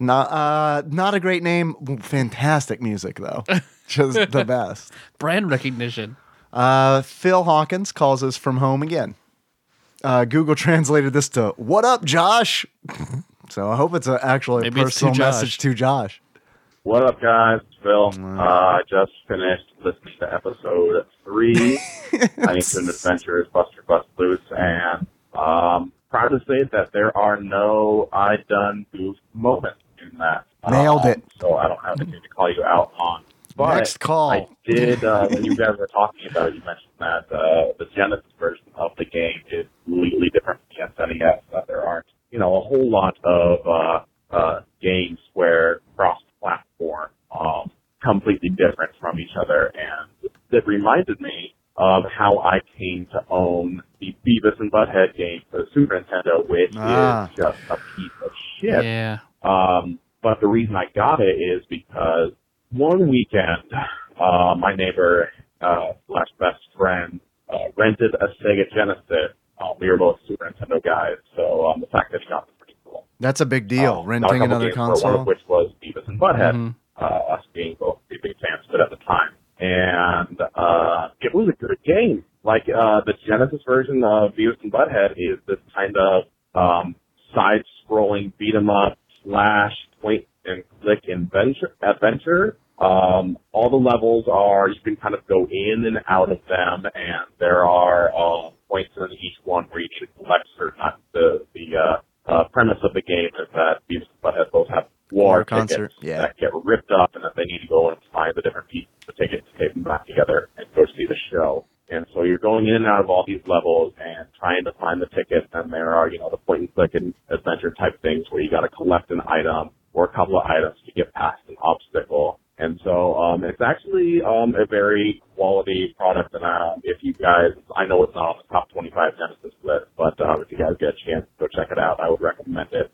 not uh, not a great name. Fantastic music though, just the best. Brand recognition. Uh, Phil Hawkins calls us from home again. Uh, Google translated this to "What up, Josh?" so I hope it's a, actually a Maybe it's to personal Josh. message to Josh. what up, guys? It's Phil. Uh, I just finished listening to episode three. Tiny Toon Adventures, Buster Bust Loose, and um, proud to say that there are no I done goof moments in that. Nailed Um, it. So I don't have anything to call you out on. But Next call. I did, uh, when you guys were talking about it, you mentioned that uh, the Genesis version of the game is completely different from the SNES, that there aren't, you know, a whole lot of uh, uh, games where cross-platform um, completely different from each other. And it reminded me of how I came to own the Beavis and Butthead game for the Super Nintendo, which Ah. is just a piece of shit. Yeah. Um, but the reason I got it is because one weekend, uh, my neighbor, uh, slash best friend, uh, rented a Sega Genesis. Uh, we were both Super Nintendo guys, so, um, the fact that he got was pretty cool. That's a big deal. Um, a Renting another games for one console. of which was Beavis and Butthead, Mhm. uh, us being both pretty big fans of it at the time. And, uh, it was a good game. Like, uh, the Genesis version of Beavis and Butthead is this kind of, um, side-scrolling beat 'em up slash point and click adventure, adventure. Um, all the levels are, you can kind of go in and out of them, and there are uh, points in each one where you to collect certain the the uh, uh, premise of the game is that Beavis and Butthead both have GWAR concert, tickets yeah. that get ripped up, and that they need to go and find the different pieces of tickets, tape them back together, and go see the show. And so you're going in and out of all these levels and trying to find the tickets, and there are, you know, the point and click and adventure type things where you got to collect an item or a couple of items to get past an obstacle. And so um, it's actually um, a very quality product. And uh, if you guys, I know it's not on the top 25 Genesis list, but um, if you guys get a chance to go check it out, I would recommend it.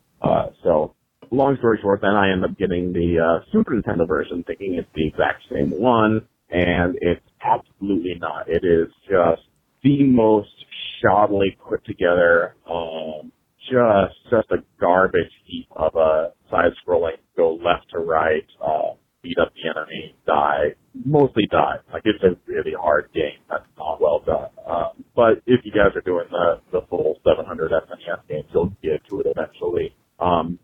Uh, long story short, then I end up getting the uh, Super Nintendo version, thinking it's the exact same one, and it's absolutely not. It is just the most shoddily put together, um, just just a garbage heap of a side-scrolling, go left to right, uh, beat up the enemy, die, mostly die. Like it's a really hard game. That's not well done. Um, but if you guys are doing the the full 700 SNES games, you'll get to it eventually. Um,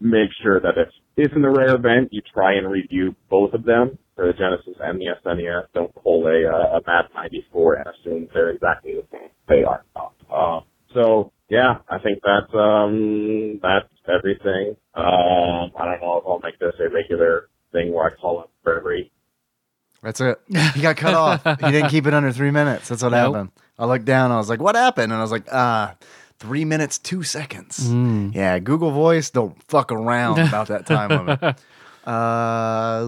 make sure that if if in the rare event you try and review both of them for the Genesis and the SNES, don't pull a uh, a Mad 94 and assume they're exactly the same. They are not. Um, so yeah, I think that's um that's everything. Um, I don't know if I'll make this a regular thing where I call up for every. That's it. He got cut off. He didn't keep it under three minutes. That's what Nope. happened. I looked down. I was like, "What happened?" And I was like, "Ah, three minutes two seconds." Mm. Yeah, Google Voice don't fuck around about that time limit. Uh,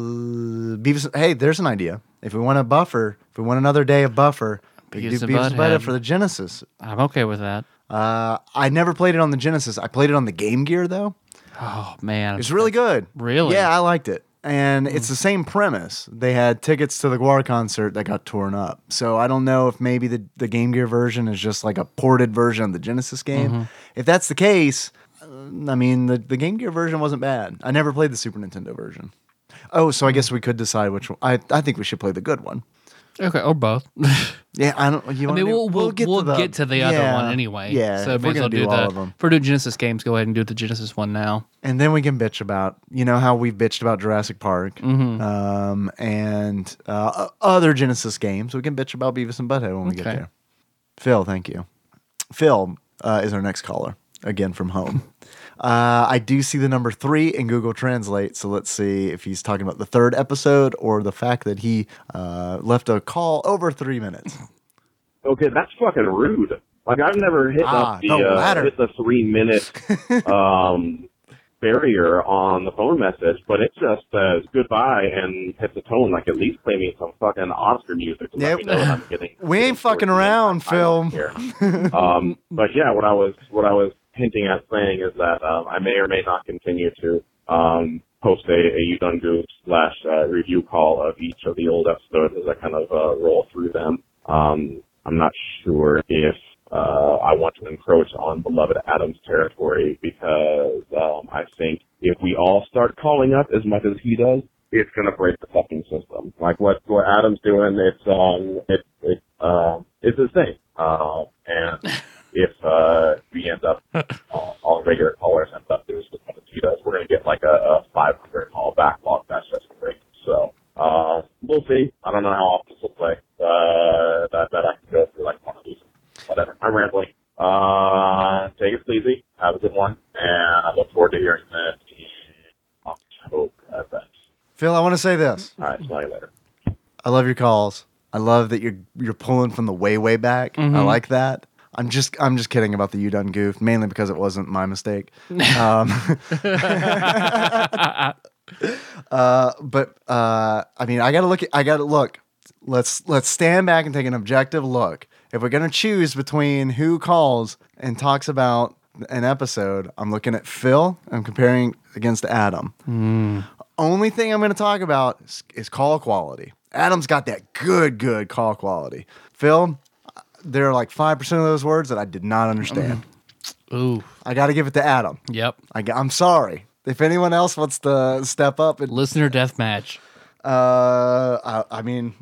Beavis. Hey, there's an idea. If we want a buffer, if we want another day of buffer, we could do Beavis and. Butthead for the Genesis. I'm okay with that. Uh, I never played it on the Genesis. I played it on the Game Gear though. Oh man, It's really good. Really? Yeah, I liked it. And hmm. it's the same premise. They had tickets to the GWAR concert that got torn up. So I don't know if maybe the, the Game Gear version is just like a ported version of the Genesis game. Mm-hmm. If that's the case, uh, I mean, the, the Game Gear version wasn't bad. I never played the Super Nintendo version. Oh, so I hmm. guess we could decide which one. I, I think we should play the good one. Okay, or both. Yeah, I don't. You I mean, do- we'll we'll, we'll the, get to the other one anyway. Yeah, so may we're as well do, do all the of them. if we're doing Genesis games. Go ahead and do the Genesis one now. and then we can bitch about you know how we've bitched about Jurassic Park Mm-hmm. um, and uh, other Genesis games. We can bitch about Beavis and Butthead when we get there. Phil, thank you. Phil uh, is our next caller again from home. Uh, I do see the number three in Google Translate, so let's see if he's talking about the third episode or the fact that he uh, left a call over three minutes. Okay, that's fucking rude. Like I've never hit Ah, up the, the uh, hit the three minute um, barrier on the phone message, but it just says goodbye and hits the tone like at least play me some fucking Oscar music to Yep. me know I'm getting. We ain't fucking towards the end of around, Phil. um, but yeah, what I was what I was hinting at saying is that um, I may or may not continue to um, post a, a Done slash uh, review call of each of the old episodes as I kind of uh, roll through them. Um, I'm not sure if uh, I want to encroach on beloved Adam's territory because um, I think if we all start calling up as much as he does, it's gonna break the fucking system. Like what what Adam's doing, it's um it it um it's thing. Um and if uh we end up all, all regular callers end up doing as much as he does, we're gonna get like a, a 500 call backlog. That's just great. So uh we'll see. I don't know how often this will play. Uh that that I can go through like one of these. Whatever. I'm rambling. Uh take it easy. Have a good one, and I look forward to hearing that in October. I bet. Phil, I want to say this. All right, see you later. I love your calls. I love that you're you're pulling from the way way back. I like that. I'm just I'm just kidding about the you done goof, mainly because it wasn't my mistake. um, uh, but uh, I mean, I gotta look. At, I gotta look. Let's let's stand back and take an objective look. If we're gonna choose between who calls and talks about an episode, I'm looking at Phil. I'm comparing against Adam. Only thing I'm to talk about is, is call quality. Adam's got that good, good call quality. Phil, there are like 5% of those words that I did not understand. Ooh, I got to give it to Adam. yep. I, am sorry. If anyone else wants to step up, and, Listener death match. uh, I, I mean,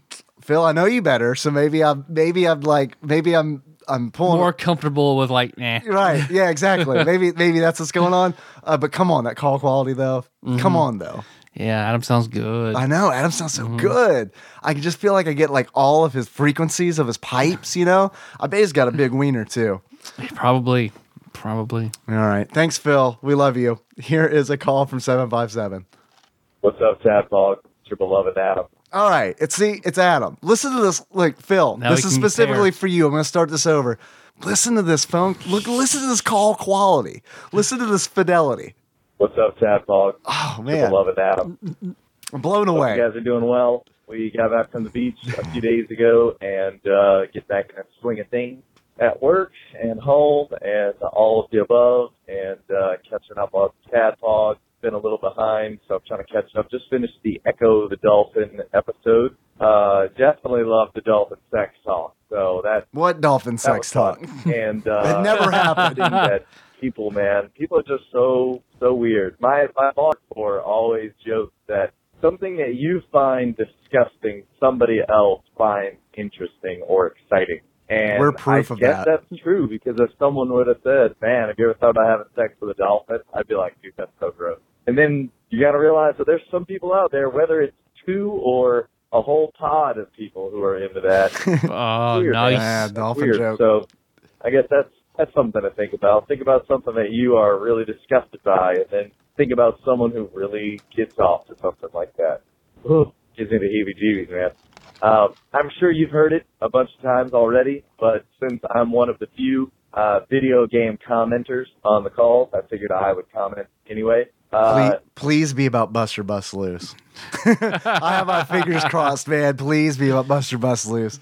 Phil, I know you better, so maybe I'm, maybe I'm like, maybe I'm, I'm pulling More comfortable with like, nah. Right. Yeah. Exactly. maybe maybe that's what's going on. Uh, but come on, that call quality though. Come on though. Yeah, Adam sounds good. I know Adam sounds so Mm-hmm. good. I can just feel like I get like all of his frequencies of his pipes. You know, I bet he's got a big wiener too. Probably, probably. All right, thanks, Phil. We love you. Here is a call from seven five seven. What's up, Tadpog? It's your beloved Adam. All right, it's see, it's Adam. Listen to this, like Phil. Now this we is can specifically compare. for you. I'm going to start this over. Listen to this phone. Look, listen to this call quality. Listen to this fidelity. What's up, Tadpog? Oh Your love beloved Adam. I'm blown Hope away. you guys are doing well. We got back from the beach a few days ago and uh, get back in the swing of things at work and home and all of the above and uh, catching up on Tadpog. Been a little behind, so I'm trying to catch up. Just finished the Echo the Dolphin episode. Uh, definitely loved the dolphin sex talk. So that What dolphin that sex talk? fun. And uh, It never happened. something that people, man, people are just so so weird. My my boss before always jokes that something that you find disgusting, somebody else finds interesting or exciting. And We're proof I of guess that. that's true because if someone would have said, "Man, have you ever thought about having sex with a dolphin?" I'd be like, "Dude, that's so gross." And then you got to realize that there's some people out there, whether it's two or a whole pod of people who are into that, Oh, weird, nice. Yeah, dolphin weird. joke. So I guess that's that's something to think about. Think about something that you are really disgusted by, and then think about someone who really gets off to something like that. Ugh, gives me the heebie-jeebies, man. Um, I'm sure you've heard it a bunch of times already, but since I'm one of the few uh, video game commenters on the calls, I figured I would comment anyway. Uh, please, please be about Buster Bust Loose. I have my fingers crossed, man. Please be about Buster Bust Loose.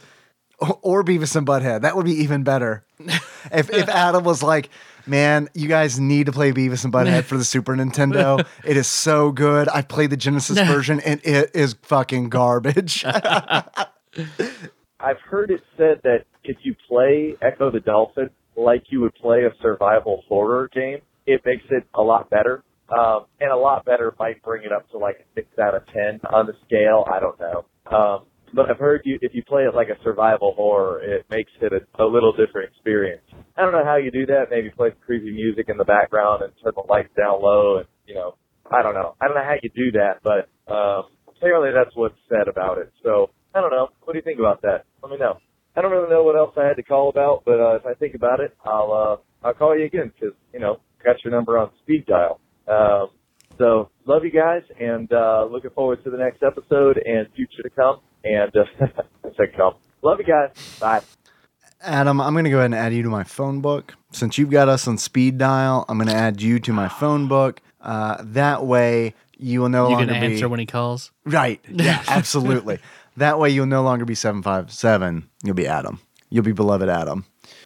Or, or Beavis and Butthead. That would be even better. If if Adam was like, man, you guys need to play Beavis and Butthead for the Super Nintendo. It is so good. I played the Genesis version and it is fucking garbage. I've heard it said that if you play Echo the Dolphin like you would play a survival horror game, it makes it a lot better. Um, and a lot better might bring it up to like a six out of ten on the scale. I don't know. Um, but I've heard you if you play it like a survival horror, it makes it a, a little different experience. I don't know how you do that. Maybe play some creepy music in the background and turn the lights down low, and you know, I don't know. I don't know how you do that, but um, apparently that's what's said about it. So I don't know. What do you think about that? Let me know. I don't really know what else I had to call about, but uh, if I think about it, I'll uh, I'll call you again 'cause you know got your number on speed dial. Um, so love you guys, and uh, looking forward to the next episode and future to come. And uh, to come. Love you guys. Bye. Adam, I'm going to go ahead and add you to my phone book. Since you've got us on speed dial, I'm going to add you to my phone book. Uh, that way, you will no You longer can answer be when he calls. right. Yeah, absolutely. that way, you'll no longer be seven five seven. You'll be Adam. You'll be beloved Adam.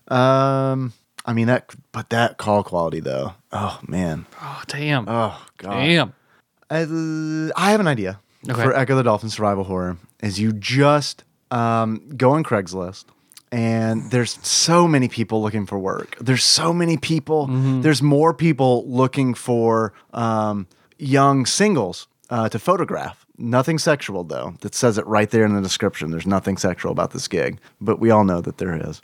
Um, I mean that, but that call quality though. Oh man. Oh, damn. Oh god. damn. Uh, I have an idea Okay. for Echo the Dolphin Survival Horror. Is you just um, go on Craigslist, and there's so many people looking for work. There's so many people. There's more people looking for um, young singles uh, to photograph. Nothing sexual though. That says it right there in the description. There's nothing sexual about this gig, but we all know that there is.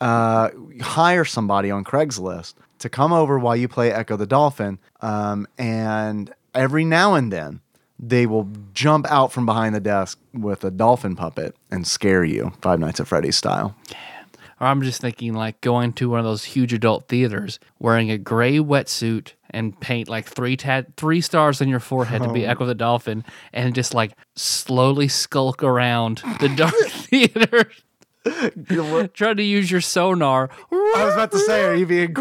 Uh, hire somebody on Craigslist to come over while you play Echo the Dolphin, um, and every now and then they will jump out from behind the desk with a dolphin puppet and scare you, Five Nights at Freddy's style. Or I'm just thinking like going to one of those huge adult theaters, wearing a gray wetsuit and paint like three tat three stars on your forehead to be. Echo the Dolphin, and just like slowly skulk around the dark theater, trying to use your sonar. I was about to say, are you being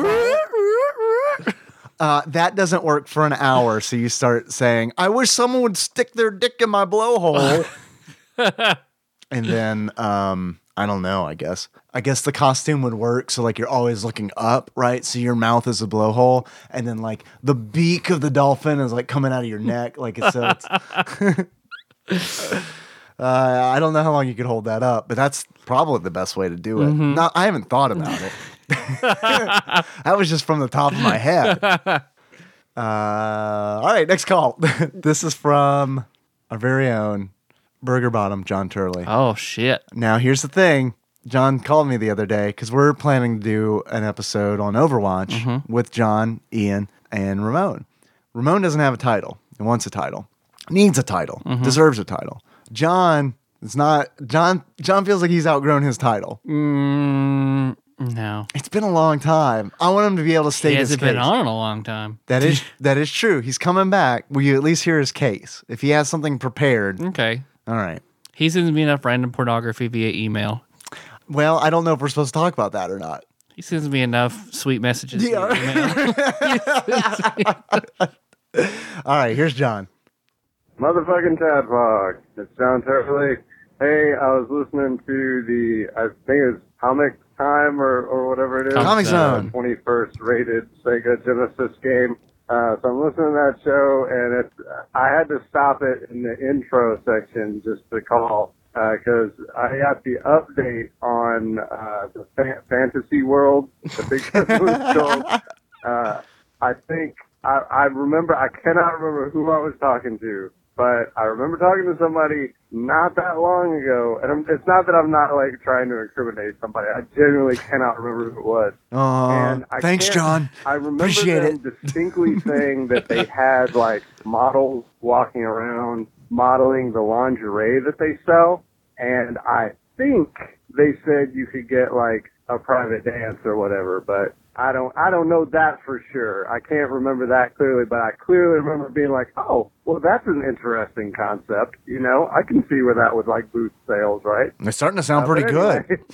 Uh, that doesn't work for an hour, so you start saying, "I wish someone would stick their dick in my blowhole," and then um, I don't know. I guess I guess the costume would work. So like you're always looking up, right? So your mouth is a blowhole, and then like the beak of the dolphin is like coming out of your neck, like it's so. It's, uh, I don't know how long you could hold that up, but that's probably the best way to do it. Not, I haven't thought about it. that was just from the top of my head. Uh, all right, next call. this is from our very own Burger Bottom, John Turley. Oh shit! Now, here's the thing. John called me the other day because we're planning to do an episode on Overwatch with John, Ian, and Ramon. Ramon doesn't have a title. He wants a title. needs a title, deserves a title. John it's not. John. John feels like he's outgrown his title. Mm, no. It's been a long time. I want him to be able to stay. He hasn't case. been on in a long time. That is that is true. He's coming back. Will you at least hear his case? If he has something prepared. Okay. All right. He sends me enough random pornography via email. Well, I don't know if we're supposed to talk about that or not. He sends me enough sweet messages. via Yeah. email. All right, here's John. Motherfucking Tadpog. It's John Turley. Hey, I was listening to the, I think it's Comic Time or, or whatever it is. Comix Uh, Zone. 21st rated Sega Genesis game. Uh, so I'm listening to that show and it's, I had to stop it in the intro section just to call, uh, cause I got the update on, uh, the fa- fantasy world, the big show. Uh, I think I, I remember. I cannot remember who I was talking to, but I remember talking to somebody not that long ago. And I'm, it's not that I'm not like trying to incriminate somebody. I genuinely cannot remember who it was. Oh, thanks, John. I remember Appreciate them distinctly saying that they had like models walking around modeling the lingerie that they sell, and I think they said you could get like a private dance or whatever, but I don't I don't know that for sure. I can't remember that clearly, but I clearly remember being like, oh, well, that's an interesting concept. You know, I can see where that would like boost sales, right? It's starting to sound Uh, pretty but good.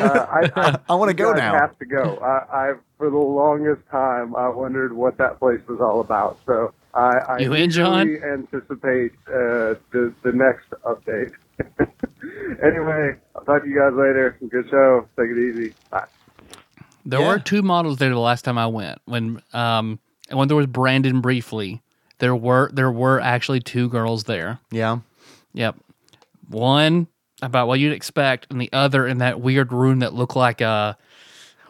uh, I, I, I wanna go guys now. Have to go. I, I for the longest time I wondered what that place was all about. So I, I You in, John? anticipate uh, the the next update. anyway, I'll talk to you guys later. Good show. Take it easy. Bye. There Yeah. were two models there the last time I went. When um when there was Brandon briefly, there were there were actually two girls there. Yeah. Yep. One about what you'd expect, and the other in that weird room that looked like a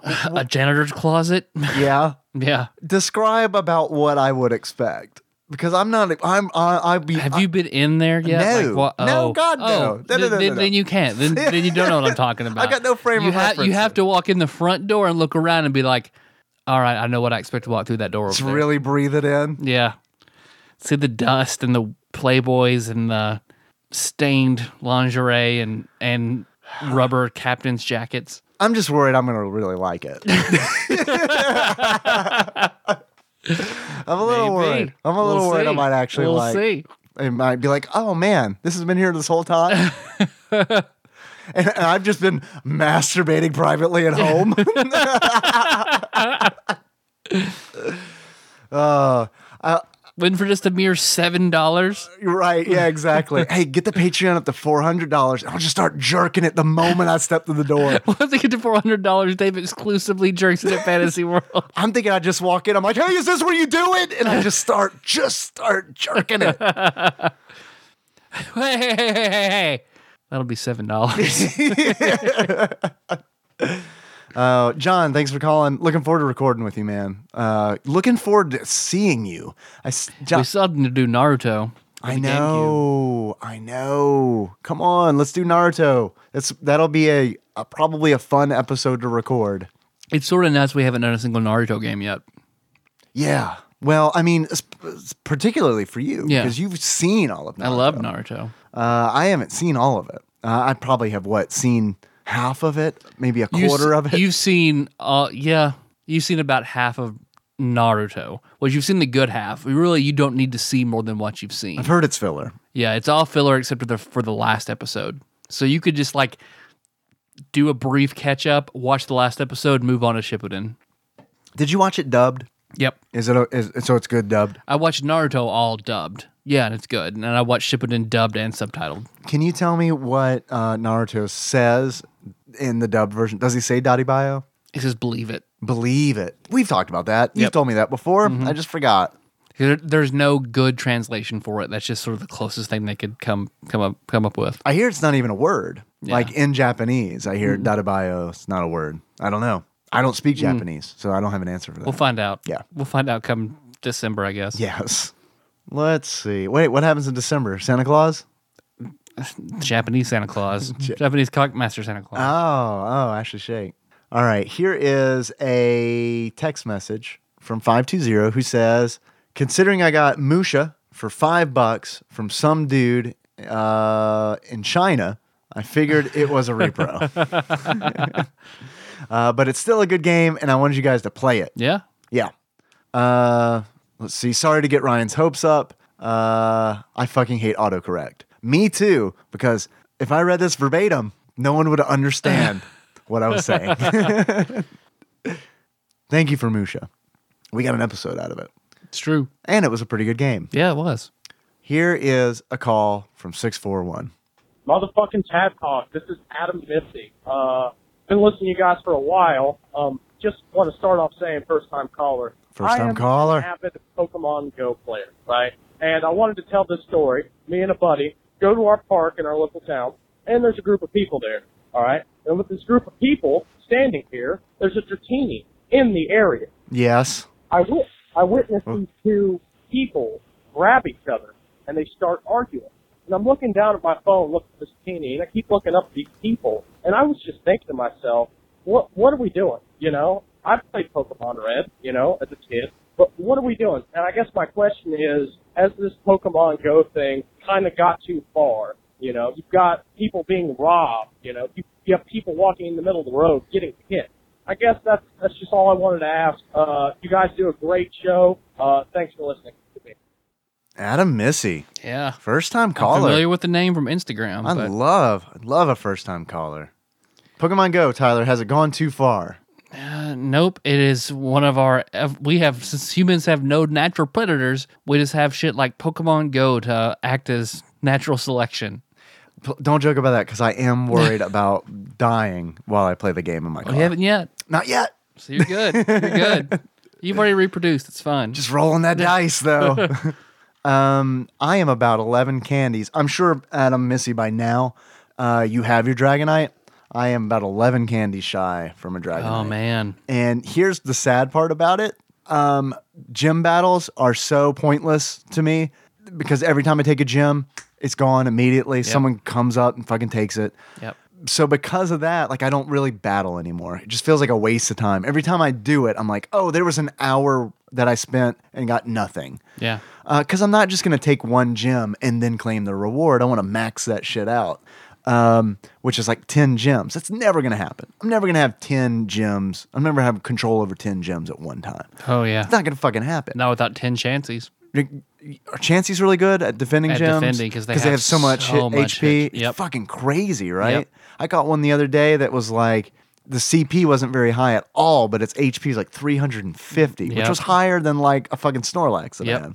a janitor's closet. Yeah. yeah. Describe about what I would expect. Because I'm not I'm I I'd be Have you been in there yet? No. what- No, oh. God, no. Oh, No, no, then, no, no, then, no. then you can't. Then, then you don't know what I'm talking about. I got no frame you of have, reference You have to walk in the front door and look around and be like, all right, I know what I expect to walk through that door. just really breathe it in. Yeah. See the dust and the Playboys and the stained lingerie and and rubber captain's jackets. I'm just worried I'm gonna really like it. I'm a little Maybe. worried. I'm a little We'll worried I might actually we'll like see. it might be like, oh man, this has been here this whole time. and, and I've just been masturbating privately at home. uh, I, Win for just a mere seven dollars. right. Yeah, exactly. hey, get the Patreon up to $400. I'll just start jerking it the moment I step through the door. Once they get to four hundred dollars, Dave exclusively jerks it at Fantasy World. I'm thinking I just walk in. I'm like, hey, is this where you do it? And I just start, just start jerking it. hey, hey, hey, hey, hey, hey. That'll be seven dollars. Uh, John, thanks for calling. Looking forward to recording with you, man. Uh, looking forward to seeing you. I John, we still need to do Naruto. I know, I know. Come on, let's do Naruto. That's that'll be a, a probably a fun episode to record. It's sort of nuts we haven't done a single Naruto game yet. Yeah. Well, I mean, particularly for you, Yeah. because you've seen all of Naruto. I love Naruto. Uh, I haven't seen all of it. Uh, I probably have what seen half of it, maybe a You quarter s- of it. You've seen, uh, yeah, you've seen about half of Naruto. Well, you've seen the good half. Really, you don't need to see more than what you've seen. I've heard it's filler. Yeah, it's all filler except for the for the last episode. So you could just like do a brief catch up, watch the last episode, move on to Shippuden. Did you watch it dubbed? Yep, Is it? A, is so? It's good dubbed. I watched Naruto all dubbed. Yeah, and it's good. And I watched Shippuden dubbed and subtitled. Can you tell me what uh, Naruto says in the dub version? Does he say dattebayo? It says believe it. Believe it. We've talked about that. You've Yep. Mm-hmm. told me that before. I just forgot. There, there's no good translation for it. That's just sort of the closest thing they could come come up come up with. I hear it's not even a word. Mm-hmm. Like in Japanese, I hear dattebayo. It's not a word. I don't know. I don't speak Japanese, so I don't have an answer for that. Mm. We'll find out. Yeah. we'll find out come December, I guess. yes. Let's see. Wait, what happens in December? Santa Claus? Japanese Santa Claus, Japanese cock master Santa Claus. Oh, oh, Ashley Shake. All right, here is a text message from 520 who says, Considering I got Musha for five bucks from some dude uh, in China. I figured it was a repro. uh, but it's still a good game, and I wanted you guys to play it. Yeah. Yeah. Uh, let's see. Sorry to get Ryan's hopes up. Uh, I fucking hate autocorrect. Me too, because if I read this verbatim, no one would understand what I was saying. Thank you for Musha. We got an episode out of it. It's true. And it was a pretty good game. Yeah, it was. Here is a call from 641. Motherfucking Tad Talk. This is Adam Missy. Uh, been listening to you guys for a while. Um, just want to start off saying first time caller. First time I am caller. An avid Pokemon Go player, right? And I wanted to tell this story. Me and a buddy go to our park in our local town, and there's a group of people there. All right, and with this group of people standing here, there's a Dratini in the area. Yes. I wit- I witnessed oh. these two people grab each other and they start arguing. And I'm looking down at my phone, looking at this teeny, and I keep looking up at these people, and I was just thinking to myself, what what are we doing? You know, I played Pokemon Red, you know, as a kid, but what are we doing? And I guess my question is, as this Pokemon Go thing kind of got too far, you know, you've got people being robbed, you know, you, you have people walking in the middle of the road getting hit. I guess that's that's just all I wanted to ask. Uh, you guys do a great show. Uh, thanks for listening to me. Adam Missy. Yeah. First time I'm caller. familiar with the name from Instagram. I but love, love a first time caller. Pokemon Go, Tyler, has it gone too far? Uh, nope. It is one of our. We have since humans have no natural predators. We just have shit like Pokemon Go to act as natural selection. Don't joke about that because I am worried about dying while I play the game in my car. We haven't yet, Not yet. so you're good. You're good. You've already reproduced. It's fun. Just rolling that dice though. um, I am about eleven candies. I'm sure Adam Missy by now, uh, you have your Dragonite. I am about eleven candies shy from a Dragonite. oh man. And here's the sad part about it. Um, gym battles are so pointless to me because every time I take a gym, it's gone immediately. Someone comes up and fucking takes it. Yep. So because of that, like I don't really battle anymore. It just feels like a waste of time. Every time I do it, I'm like, oh, there was an hour that I spent and got nothing. Yeah. Because I'm not just going to take one gym and then claim the reward. I want to max that shit out, um, which is like 10 gems. That's never going to happen. I'm never going to have 10 gems. I'm never have control over 10 gems at one time. Oh yeah. It's not going to fucking happen. Not without ten Chanseys. Are Chansey's really good at defending At gyms? defending, 'cause they have, so much so hit- much HP. hit. Yep. It's fucking crazy, right? Yep. I got one the other day that was like the CP wasn't very high at all, but its HP is like 350, which was higher than like a fucking Snorlax that Yep.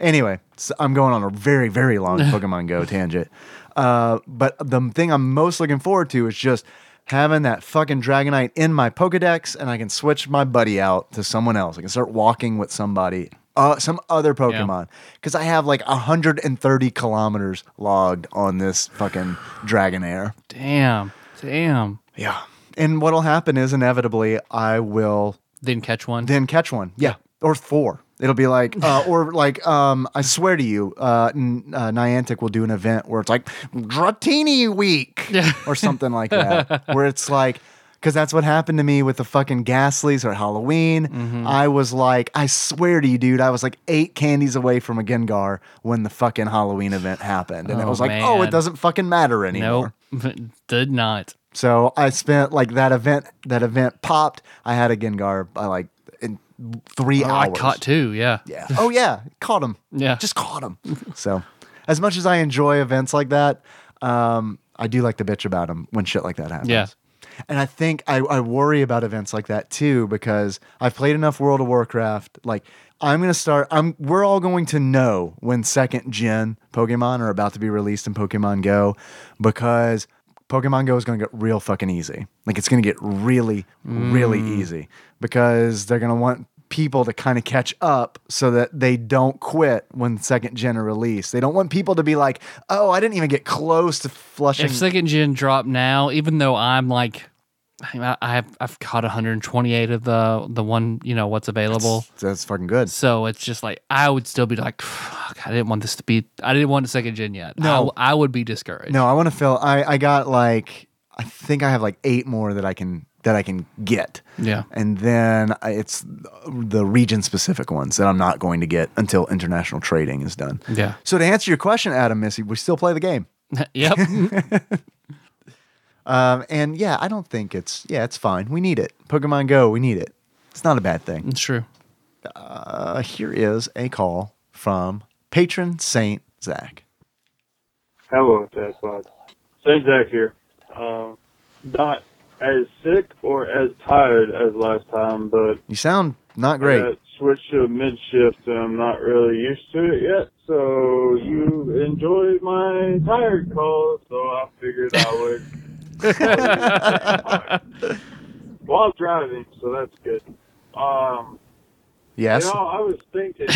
Anyway, so I'm going on a very, very long Pokemon Go tangent. Uh, but the thing I'm most looking forward to is just having that fucking Dragonite in my Pokedex, and I can switch my buddy out to someone else. I can start walking with somebody, uh, some other Pokemon, because I have like 130 kilometers logged on this fucking Dragonair. Damn. Damn. Yeah. And what'll happen is inevitably I will Didn't catch one. then catch one. Yeah, or four. It'll be like, uh, or like, um, I swear to you, uh, N- uh, Niantic will do an event where it's like Dratini Week or something like that, where it's like, because that's what happened to me with the fucking Ghastlies or Halloween. Mm-hmm. I was like, I swear to you, dude, I was like eight candies away from a Gengar when the fucking Halloween event happened, and it Oh, was like, oh, it doesn't fucking matter anymore. Nope. Did not. So I spent like that event. That event popped. I had a Gengar by like three Oh, I caught two. Yeah. Yeah. Oh yeah, caught him. Yeah. Just caught him. so, as much as I enjoy events like that, um, I do like to bitch about them when shit like that happens. Yeah. And I think I, I worry about events like that too because I've played enough World of Warcraft. Like I'm gonna start. I'm. We're all going to know when second gen Pokemon are about to be released in Pokemon Go because Pokemon Go is going to get real fucking easy. Like it's going to get really, really Mm. easy because they're going to want people to kind of catch up so that they don't quit when second gen are released. They don't want people to be like, "Oh, I didn't even get close to flushing." If second gen drop now, even though I'm like, I I have I've caught 128 of the the one you know what's available. That's fucking good. So it's just like I would still be like, fuck, I didn't want this to be. I didn't want a second gen yet. No. I, I would be discouraged. No, I want to fill. I I got like I think I have like eight more that I can that I can get. Yeah. And then I- it's the region specific ones that I'm not going to get until international trading is done. Yeah. So to answer your question, Adam Missy, we still play the game. yep. Um, and yeah, I don't think it's yeah, it's fine. We need it. Pokemon Go, we need it. It's not a bad thing. It's true. Uh, here is a call from patron Saint Zach. Hello, Dad Pod. Saint Zach here. Um, not as sick or as tired as last time, but You sound not great. got switched to mid shift and I'm not really used to it yet. So you enjoyed my tired call, so I figured I would. While driving, so that's good. Um, Yes. You know, I was thinking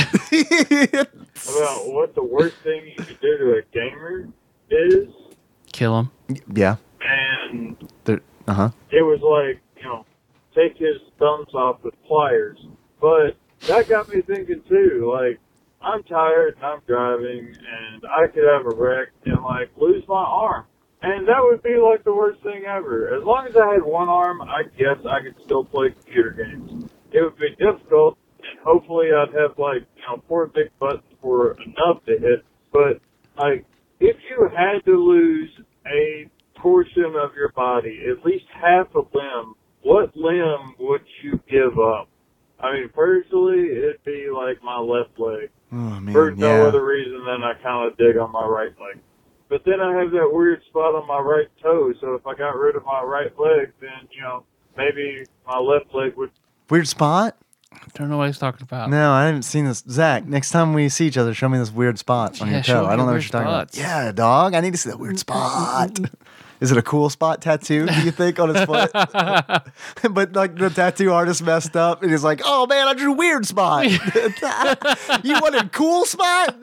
about what the worst thing you could do to a gamer is, Kill him. Yeah. and There, uh huh. it was like, you know, take his thumbs off with pliers. But that got me thinking too, like, I'm tired and I'm driving and I could have a wreck and like lose my arm. And that would be like the worst thing ever. As long as I had one arm, I guess I could still play computer games. It would be difficult. Hopefully I'd have like, you know, four big buttons for enough to hit. But like, if you had to lose a portion of your body, at least half a limb, what limb would you give up? I mean, personally, it'd be like my left leg. Oh man. For no yeah. other reason than I kind of dig on my right leg. But then I have that weird spot on my right toe, so if I got rid of my right leg, then, you know, maybe my left leg would Weird spot? I don't know what he's talking about. No, I haven't seen this. Zach, next time we see each other, show me this weird spot on Yeah, your toe. I don't know what you're talking about. Yeah, dog. I need to see that weird spot. Is it a cool spot tattoo, do you think, on his foot? but like the tattoo artist messed up and he's like, oh man, I drew weird spot. you wanted cool spot?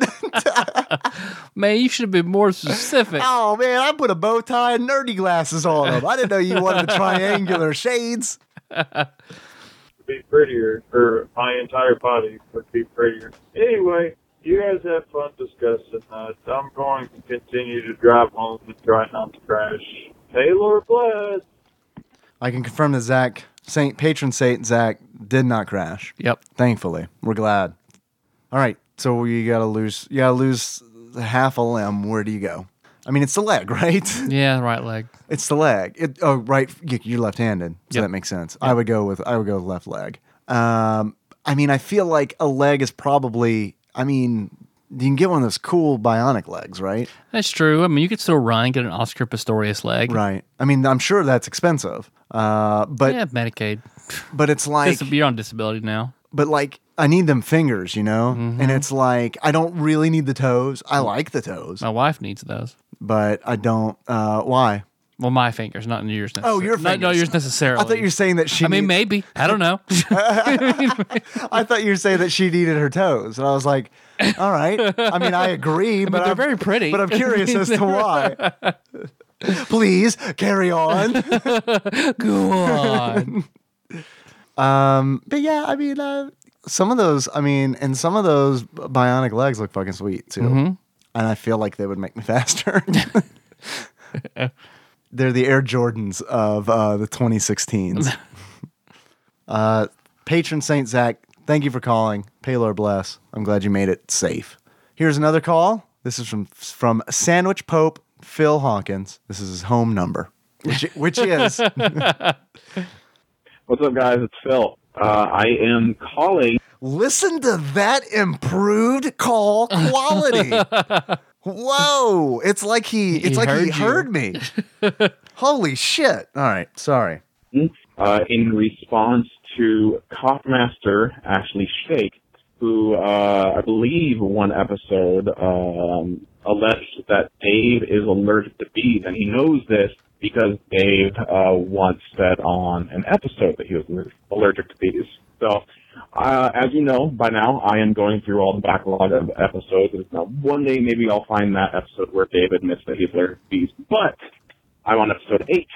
Man, you should have been more specific. oh man, I put a bow tie and nerdy glasses on him. I didn't know you wanted the triangular shades. be prettier, or my entire body would be prettier. Anyway, you guys have fun discussing that. I'm going to continue to drive home and try not to crash. Taylor bless. I can confirm that Zach, Saint patron Saint Zach, did not crash. Yep. Thankfully, we're glad. All right, so you gotta lose. You gotta lose half a limb. Where do you go? I mean, it's the leg, right? Yeah, right leg. It's the leg. It, oh, right. you- You're left-handed, so Yep. that makes sense. I would go with I would go with left leg. Um, I mean, I feel like a leg is probably. I mean, you can get one of those cool bionic legs, right? That's true. I mean, you could still run, and get an Oscar Pistorius leg. Right. I mean, I'm sure that's expensive. Uh, but yeah, Medicaid. but it's like you're on disability now. but like I need them fingers, you know? Mm-hmm. And it's like I don't really need the toes. I like the toes, My wife needs those. but I don't uh why? Well, my fingers, not in yours. Oh, necessarily. your Not, no, fingers. yours necessarily. I thought you were saying that she I mean, need- maybe. I don't know. I thought you were saying that she needed her toes. And I was like, all right. I mean, I agree, but they're I'm, very pretty. But I'm curious as to why. Please carry on. Go on. Um, but yeah, I mean, uh, some of those, I mean, and some of those bionic legs look fucking sweet too. Mm-hmm. And I feel like they would make me faster. They're the Air Jordans of uh, the 2016s. uh, patron Saint Zach, thank you for calling. Pay Lord bless. I'm glad you made it safe. Here's another call. This is from from Sandwich Pope Phil Hawkins. This is his home number, which which is What's up, guys? It's Phil. Uh, I am calling. Listen to that improved call quality. Whoa. It's like he it's He like he heard heard you. me. Holy shit. All right, sorry. uh, in response to Cough-Master Ashley Shake, who uh, I believe one episode um, alleged that Dave is allergic to bees, and he knows this because Dave uh, once said on an episode that he was allergic to bees. So, uh, as you know by now, I am going through all the backlog of episodes. And now one day maybe I'll find that episode where that he's allergic to bees. But I'm on episode eight,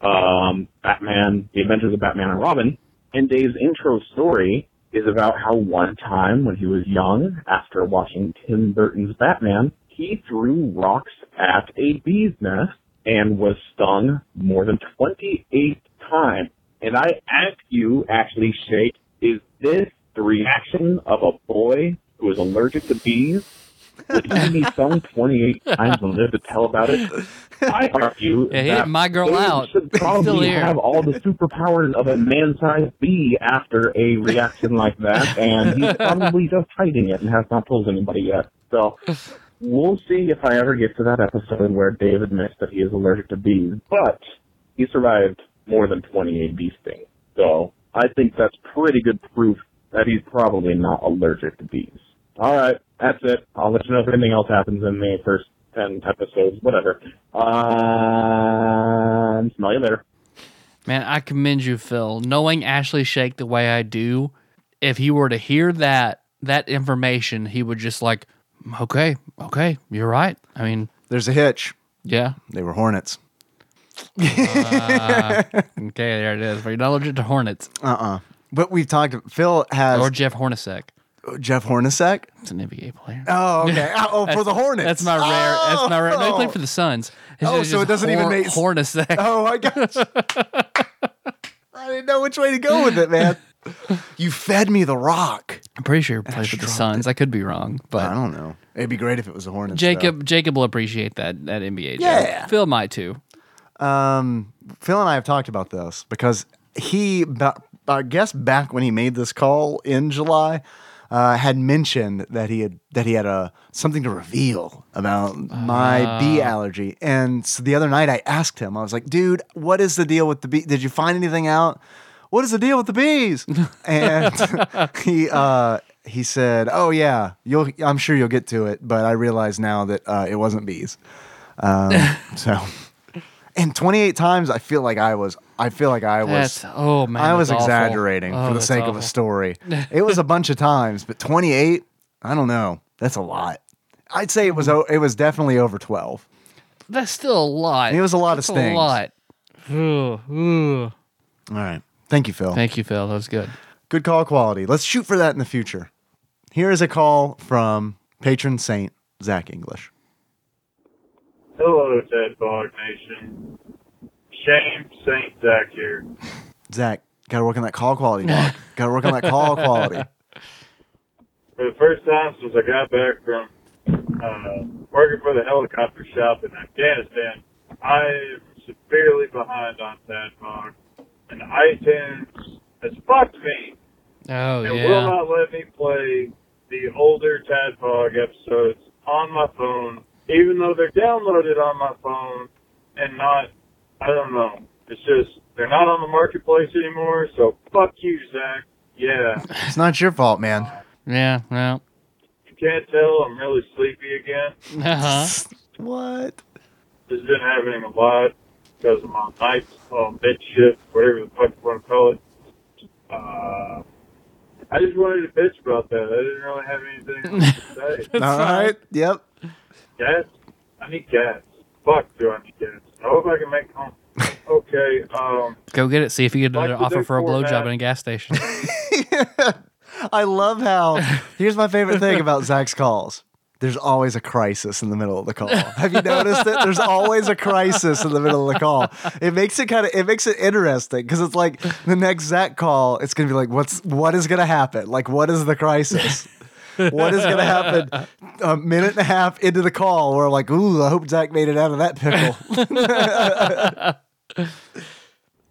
um, Batman, The Adventures of Batman and Robin, and Dave's intro story is about how one time when he was young, after watching Tim Burton's Batman, he threw rocks at a bee's nest and was stung more than 28 times. And I ask you, actually, Shake, is this the reaction of a boy who is allergic to bees? Would he be phone 28 times and live to tell about it? I argue Yeah, he that my girl out. should He's still probably here. have all the superpowers of a man-sized bee after a reaction like that, and he's probably just hiding it and has not told anybody yet. So we'll see if I ever get to that episode where Dave admits that he is allergic to bees. But he survived more than 28 bee stings, so I think that's pretty good proof that he's probably not allergic to bees. All right, that's it. I'll let you know if anything else happens in the first 10 episodes, whatever. Um, smell you later. Man, I commend you, Phil. Knowing Ashley Shake the way I do, if he were to hear that that information, he would just like, okay, okay, you're right. I mean, There's a hitch. yeah. They were hornets. Uh, okay, there it is. But you're not allergic to hornets Uh uh But we've talked. Phil has or Jeff Hornacek. Jeff Hornacek. It's an NBA player. Oh, okay. Oh, for the Hornets. That's my rare. That's my rare. No, he played for the Suns. It's Oh, just- so it doesn't even make- Hornacek. Oh, I got you. I didn't know which way to go with it, man. You fed me the rock. I'm pretty sure he played for the Suns. I could be wrong, But I but don't know. It'd be great if it was a Hornets. Jacob Jacob will appreciate that that NBA. joke. Yeah. Phil might too. Um, Phil and I have talked about this because he, I guess, back when he made this call in July, uh, had mentioned that he had that he had a something to reveal about my Ah. bee allergy. And so the other night, I asked him. I was like, "Dude, what is the deal with the bee? Did you find anything out? What is the deal with the bees?" and he uh, he said, "Oh yeah, you'll. I'm sure you'll get to it, but I realize now that uh, it wasn't bees." Um, so, and 28 times, I feel like I was. I feel like I was. That's oh man. I was exaggerating Oh, for the sake of a story. It was a bunch of times, but 28, I don't know. That's a lot. I'd say it was it was definitely over 12. That's still a lot. It was a lot of That's stings. A lot. Ooh, ooh. All right. Thank you, Phil. Thank you, Phil. That was good. Good call quality. Let's shoot for that in the future. Here is a call from patron saint Zach English. Hello, Tadpog Nation. Shame Saint Zach here. Zach, got to work on that call quality, dog. got to work on that call quality. For the first time since I got back from uh, working for the helicopter shop in Afghanistan, I am severely behind on Tadpog. And iTunes has fucked me. Oh It will not let me play the older Tadpog episodes on my phone, even though they're downloaded on my phone and not, I don't know. It's just, they're not on the marketplace anymore, so fuck you, Zach. Yeah. It's not your fault, man. Yeah. Well. You can't tell I'm really sleepy again. Uh-huh. What? Just been happening a lot because of my night, um, mid shift, whatever the fuck you want to call it. Uh, I just wanted to bitch about that. I didn't really have anything to say. All right. Yep. Cats? I need gas. Fuck, do I need gas? I hope I can make it home. Okay, um, Go get it. See if you get Like an offer for a format. blowjob in a gas station. I love how. Here's my favorite thing about Zach's calls. There's always a crisis in the middle of the call. Have you noticed it? There's always a crisis in the middle of the call. It makes it kind of it makes it interesting because it's like the next Zach call. It's gonna be like, what's what is gonna happen? Like, what is the crisis? What is gonna happen? A minute and a half into the call, we're like, ooh, I hope Zach made it out of that pickle.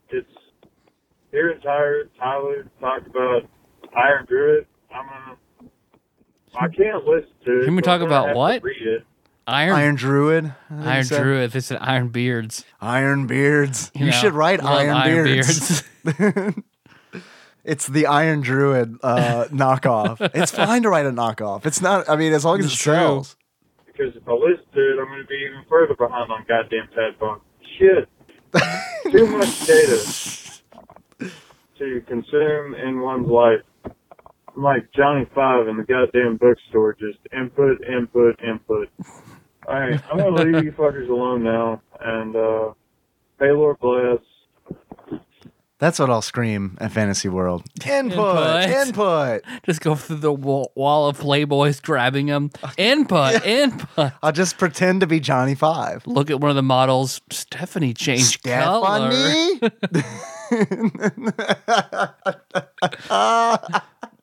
it's hearing Tyler, Tyler talk about Iron Druid. I'm gonna. I can't listen to it. Can we talk about what? Iron Iron Druid. I think you Iron said. Druid. This is Iron Beards. Iron Beards. You, know, should write love Iron, Beards. it's the Iron Druid uh, knockoff. It's fine to write a knockoff. It's not. I mean, as long as It's it true. sells. Because if I listen to it, I'm going to be even further behind on goddamn Tadpog. Shit. Too much data to consume in one's life. I'm like Johnny Five in the goddamn bookstore, just input, input, input. Alright, I'm going to leave you fuckers alone now, and, uh, may Lord bless. That's what I'll scream at Fantasy World. Input. Input. Just go through the wall, wall of Playboys, grabbing them. Input. Input. I'll just pretend to be Johnny Five. Look at one of the models. Stephanie changed color. Stephanie.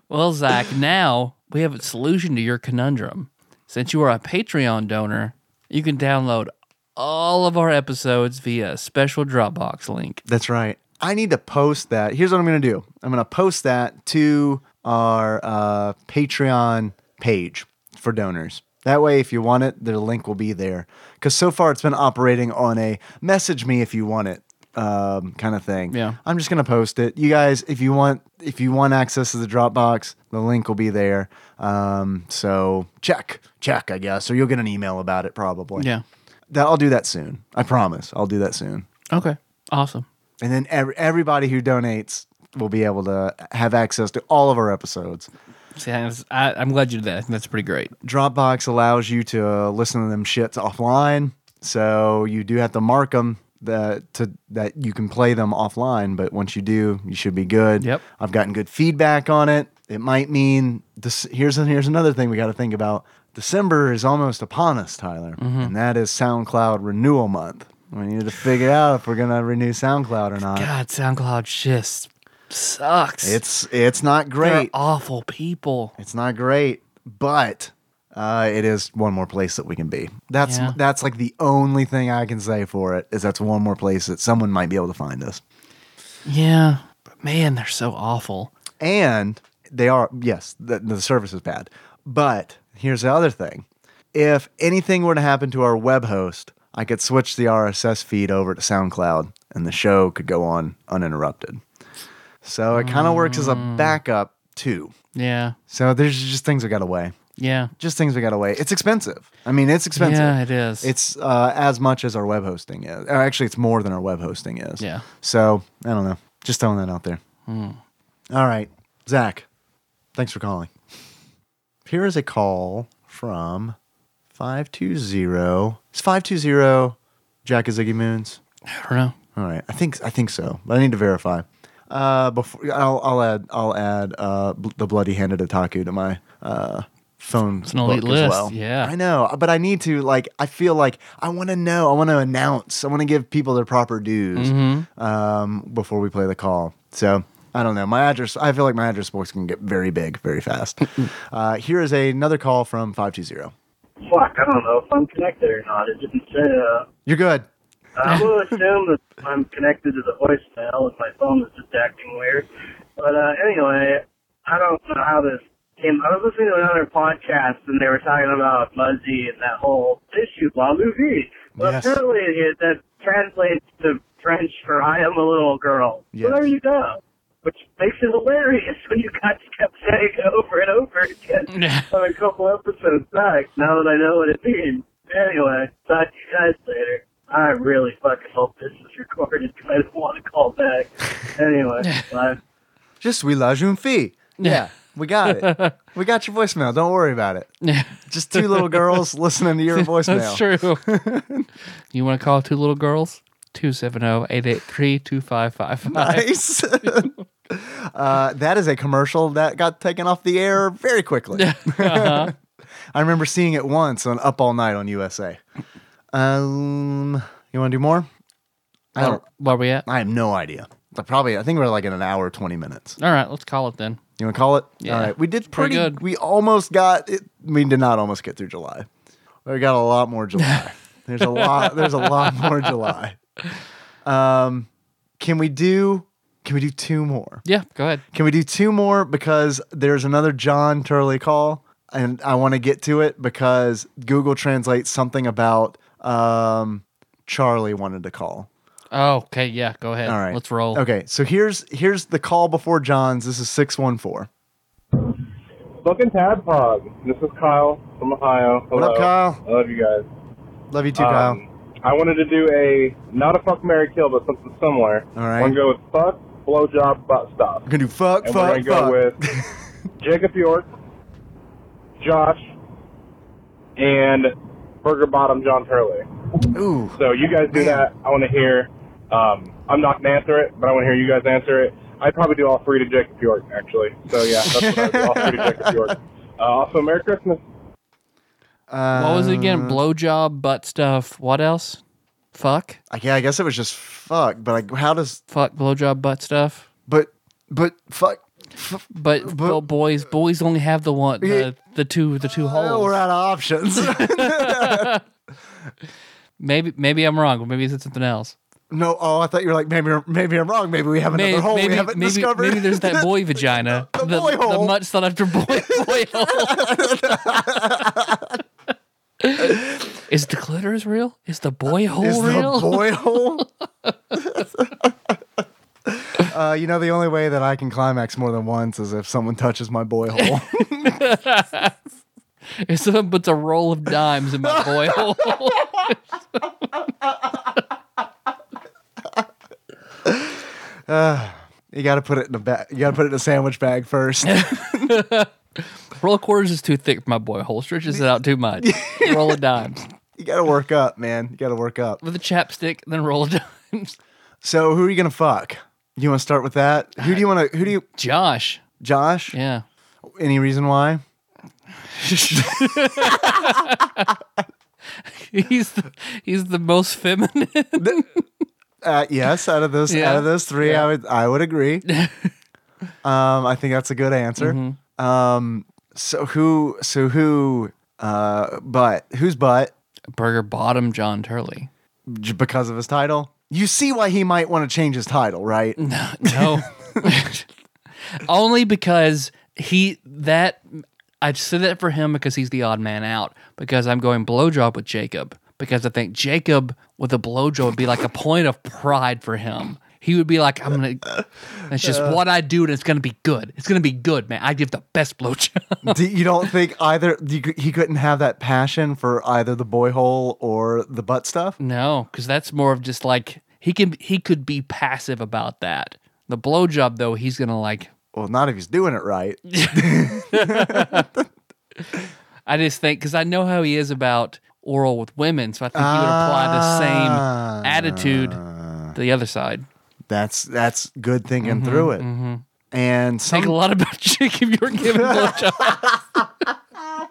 Well, Zach, now we have a solution to your conundrum. Since you are a Patreon donor, you can download all of our episodes via a special Dropbox link. That's right. I need to post that. Here's what I'm going to do I'm going to post that to our uh, Patreon page for donors. That way, if you want it, the link will be there. Because so far, it's been operating on a message me if you want it um, kind of thing. Yeah. I'm just gonna post it. You guys, if you want, if you want access to the Dropbox, the link will be there. Um, so check, check, I guess, or you'll get an email about it probably. Yeah. That I'll do that soon. I promise. I'll do that soon. Okay. Awesome. And then every, everybody who donates will be able to have access to all of our episodes. See, I, I, I'm glad you did that. I think that's pretty great. Dropbox allows you to uh, listen to them shits offline, so you do have to mark them that to that you can play them offline. But once you do, you should be good. Yep. I've gotten good feedback on it. It might mean this. Here's here's another thing we got to think about. December is almost upon us, Tyler, and that is SoundCloud renewal month. We need to figure out if we're gonna renew SoundCloud or not. God, SoundCloud just sucks. It's it's not They're great. awful people. It's not great, but uh, it is one more place that we can be. That's Yeah. that's like the only thing I can say for it is that's one more place that someone might be able to find us. Yeah, but man, they're so awful. And they are yes, the, the service is bad. But here's the other thing: if anything were to happen to our web host, I could switch the RSS feed over to SoundCloud, and the show could go on uninterrupted. So it kind of works as a backup too. Yeah, So there's just things we got away. yeah, just things we got away. It's expensive. I mean, it's expensive. Yeah, it is. It's uh, as much as our web hosting is. Or actually, it's more than our web hosting is. Yeah. So I don't know. Just throwing that out there. Hmm. All right, Zach. Thanks for calling. Here is a call from five two zero. Is five two zero Jack of Ziggy Moons? I don't know. All right, I think I think so, but I need to verify. Uh, before I'll, I'll add I'll add uh, bl- the bloody handed otaku to my uh, phone It's an elite book list, as well. yeah. I know, but I need to like I feel like I want to know. I want to announce. I want to give people their proper dues Mm-hmm. um, before we play the call. So I don't know. My address. I feel like my address books can get very big very fast. uh, here is another call from five two zero. Fuck, I don't know if I'm connected or not. It didn't say. Uh, You're good. I will assume that I'm connected to the voicemail if my phone is just acting weird. But uh, anyway, I don't know how this came. I was listening to another podcast and they were talking about Muzzy and that whole issue, blah. Well, Yes. apparently it, that translates to French for I am a little girl. Yes. So there you go. Which makes it hilarious when you guys kept saying it over and over again on a couple episodes back, now that I know what it means. Anyway, talk to you guys later. I really fucking hope this is recorded because I don't want to call back. Anyway, bye. Je suis la jeune fille. Yeah, we got it. we got your voicemail. Don't worry about it. Yeah. Just two little girls listening to your voicemail. That's true. you want to call two little girls? Oh, 270-883-2555. Nice. uh, that is a commercial that got taken off the air very quickly. Uh-huh. I remember seeing it once on Up All Night on USA. Um, you want to do more? I don't. where we at? I have no idea. Probably, I think we're like in an hour twenty minutes. All right, let's call it then. You want to call it? Yeah. All right. We did Pretty pretty, good. We almost got it. We did not almost get through July. We got a lot more July. there's a lot. There's a lot more July. Um, can we do? Can we do two more? Yeah, go ahead. Can we do two more because there's another John Turley call, and I want to get to it because Google translates something about um, Charlie wanted to call. Oh, okay, yeah, go ahead. All right, Let's roll. Okay, so here's here's the call before John's. This is six one four. Fucking Tadpog. This is Kyle from Ohio. What up, Kyle? I love you guys. Love you too, Um, Kyle. I wanted to do a not a fuck Mary kill, but something similar. All right. We're gonna go with fuck, blowjob, butt stuff. We're gonna do fuck, and fuck, we're gonna fuck. go with Jacob York, Josh, and Burger Bottom John Turley. Ooh. So you guys do that. I want to hear. Um, I'm not gonna answer it, but I want to hear you guys answer it. I'd probably do all three to Jacob York, actually. So yeah, that's what I do. All three to Jacob York. Uh, also, Merry Christmas. What was it again? Uh, Blowjob, butt stuff. What else? Fuck, Like, yeah, I guess it was just fuck. But like, how does fuck, blowjob, butt stuff. but but fuck? But, well, boys, boys only have the one, the, the two, the two holes. we're out of options. Maybe, maybe I'm wrong. But maybe it's something else. no, oh, I thought you were like maybe maybe I'm wrong. Maybe we have another Maybe, hole maybe, we haven't maybe, discovered. maybe there's that boy vagina, the, boy the hole. much sought after boy, boy hole. Is the clitoris real? Is the boy hole real? Is real? the boy hole? uh, you know, the only way that I can climax more than once is if someone touches my boy hole. if someone puts a roll of dimes in my boy hole. uh, you got to put it in a bag. You got to put it in a sandwich bag first. Roll of quarters is too thick for my boy hole. Stretches it out too much. roll of dimes. you got to work up, man. You got to work up. With a chapstick, then roll of dimes. So, who are you gonna fuck? You want to start with that? Who do you want to? Who do you? Josh. Josh. Yeah. Any reason why? he's the, he's the most feminine. Uh, yes, out of those Yeah. out of those three, I would I would agree. um, I think that's a good answer. Mm-hmm. Um, so who? So who? Uh, but who's butt? Burger bottom John Turley. J- Because of his title. You see why he might want to change his title, right? No. Only because he that I said that for him because he's the odd man out. Because I'm going blowjob with Jacob. Because I think Jacob with a blowjob would be like a point of pride for him. He would be like, I'm gonna. It's just Uh. what I do, and it's gonna be good. It's gonna be good, man. I give the best blowjob. Do you don't think either you, he couldn't have that passion for either the boy hole or the butt stuff? No, because that's more of just like he can. He could be passive about that. The blowjob, though, he's gonna like. Well, not if he's doing it right. I just think because I know how he is about oral with women, so I think he would apply the same Ah. attitude to the other side. That's that's good thinking Mhm, through it. mhm. And some, Think a lot about Jacob. You're giving blowjobs.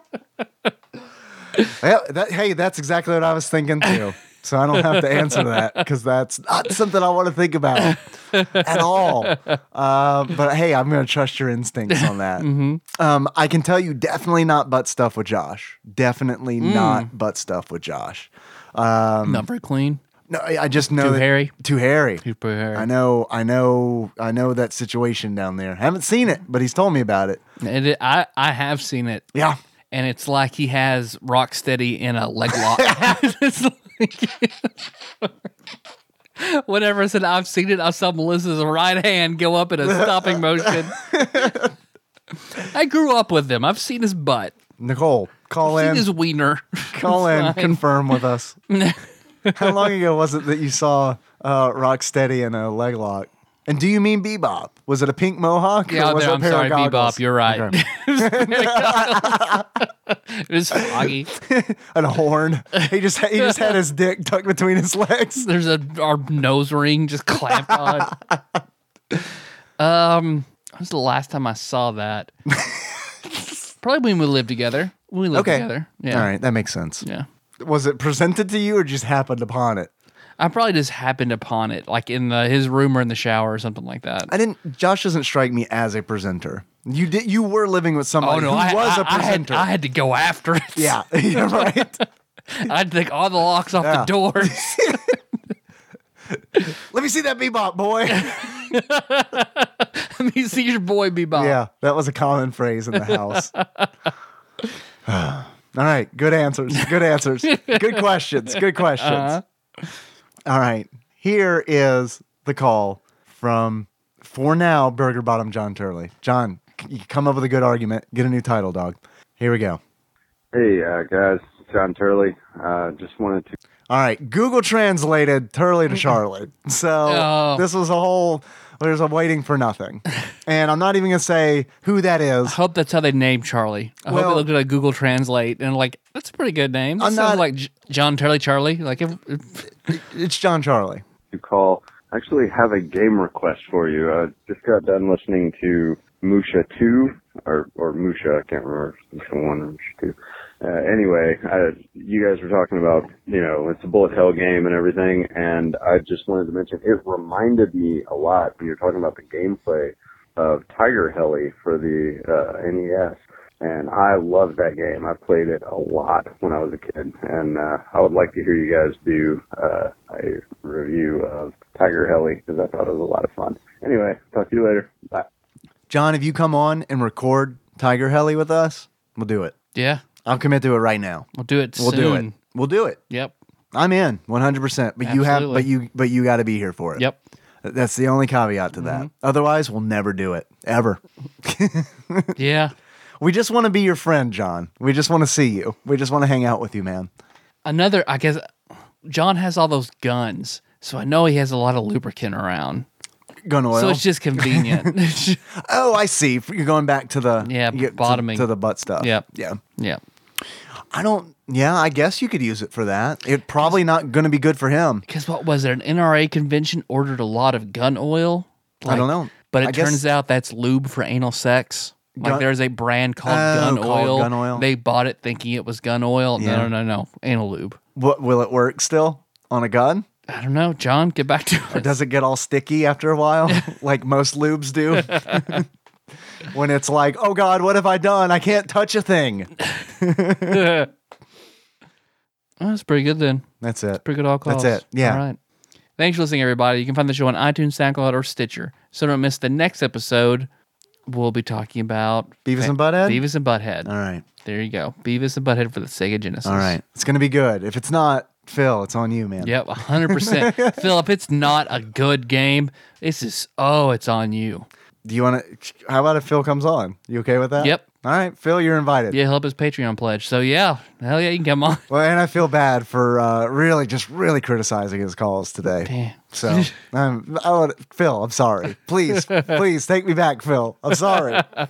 Yeah, that, hey, that's exactly what I was thinking too. So I don't have to answer that because that's not something I want to think about at all. Uh, but hey, I'm going to trust your instincts on that. Mhm. Um, I can tell you definitely not butt stuff with Josh. Definitely Mm. not butt stuff with Josh. Um, Not very clean. No, I I just know Too that- hairy? Too hairy. Too hairy. I know. I know. I know that situation down there. Haven't seen it, but he's told me about it. It, I I have seen it. Yeah. And it's like he has Rocksteady in a leg lock. It's like- Whenever I said I've seen it, I saw Melissa's right hand go up in a stopping motion. I grew up with him. I've seen his butt. Nicole, call I've in. seen his wiener. Call in, confirm with us. How long ago was it that you saw uh, Rocksteady in a leg lock? And do you mean Bebop? Was it a pink mohawk? or Yeah, was a I'm sorry, goggles? Bebop. You're right. Okay. it was foggy. and a horn. He just he just had his dick tucked between his legs. There's a our nose ring just clamped on. Um, when was the last time I saw that? Probably when we lived together. When we lived Okay. together. Yeah. All right, that makes sense. Yeah. Was it presented to you or just happened upon it? I probably just happened upon it, like in the, his room or in the shower or something like that. I didn't. Josh doesn't strike me as a presenter. You did. You were living with somebody oh no, who I, was I- a I had, presenter. I had to go after it. yeah, yeah, right. I had to take all the locks off Yeah. the doors. Let me see that Bebop boy. Let me see your boy Bebop. Yeah, that was a common phrase in the house. All right, good answers. Good answers. Good questions. Good questions. Uh-huh. All right, here is the call from for now Burger Bottom John Turley. John, you come up with a good argument. Get a new title, dog. Here we go. Hey, uh, guys, John Turley. Uh, just wanted to. All right, Google translated Turley to Charlotte. So Oh. this was a whole. There's a waiting for nothing, and I'm not even gonna say who that is. I hope that's how they named Charlie. I hope Well- they looked at a Google Translate and like that's a pretty good name. That I'm sounds not- like J- John Charlie Charlie. Like if, if- It's John Charlie. to call. I actually have a game request for you. I just got done listening to Musha 2, or, or Musha, I can't remember, if it's Musha 1 or Musha 2. Uh, anyway, I, you guys were talking about, you know, it's a bullet hell game and everything, and I just wanted to mention it reminded me a lot when you're talking about the gameplay of Tiger Heli for the uh, NES. And I loved that game. I played it a lot when I was a kid, and uh, I would like to hear you guys do uh, a review of Tiger Heli because I thought it was a lot of fun. Anyway, talk to you later. Bye. John, if you come on and record Tiger Heli with us, we'll do it. Yeah. I'll commit to it right now. We'll do it We'll do it. soon. We'll do it. Yep. I'm in 100%. But you have Absolutely. but you but you got to be here for it. Yep. That's the only caveat to that. Mm-hmm. Otherwise, we'll never do it ever. Yeah. We just want to be your friend, John. We just want to see you. We just want to hang out with you, man. Another, I guess, John has all those guns, so I know he has a lot of lubricant around. Gun oil. So it's just convenient. oh, I see. You're going back to the Yeah, you get to- bottoming. to, the butt stuff. Yep. Yeah. yeah. I don't. Yeah, I guess you could use it for that. It probably not going to be good for him. Because what was it? An NRA convention ordered a lot of gun oil. I don't know. But it I guess- turns out that's lube for anal sex. Like Gun- there's a brand called Oh, gun called oil. gun oil. They bought it thinking it was gun oil. Yeah. No, no, no, no. Anal lube. What will it work still on a gun? I don't know. John, get back to Or it. does it get all sticky after a while, like most lubes do? when it's like, oh God, what have I done? I can't touch a thing. Oh, that's pretty good then. That's it. Pretty good all calls. That's it. Yeah. All right. Thanks for listening, everybody. You can find the show on iTunes, SoundCloud, or Stitcher. So don't miss the next episode. We'll be talking about Beavis and Butthead? Beavis and Butthead. All right. There you go. Beavis and Butthead for the Sega Genesis. All right. It's going to be good. If it's not, Phil, it's on you, man. Yep, 100%. Phil, if it's not a good game, this is, oh, it's on you. Do you want to? How about if Phil comes on? You okay with that? Yep. All right, Phil, you're invited. Yeah, help his Patreon pledge. So, yeah, hell yeah, you can come on. Well, and I feel bad for uh, really, just really criticizing his calls today. Damn. So, um, I would, Phil, I'm sorry. Please, please take me back, Phil. I'm sorry.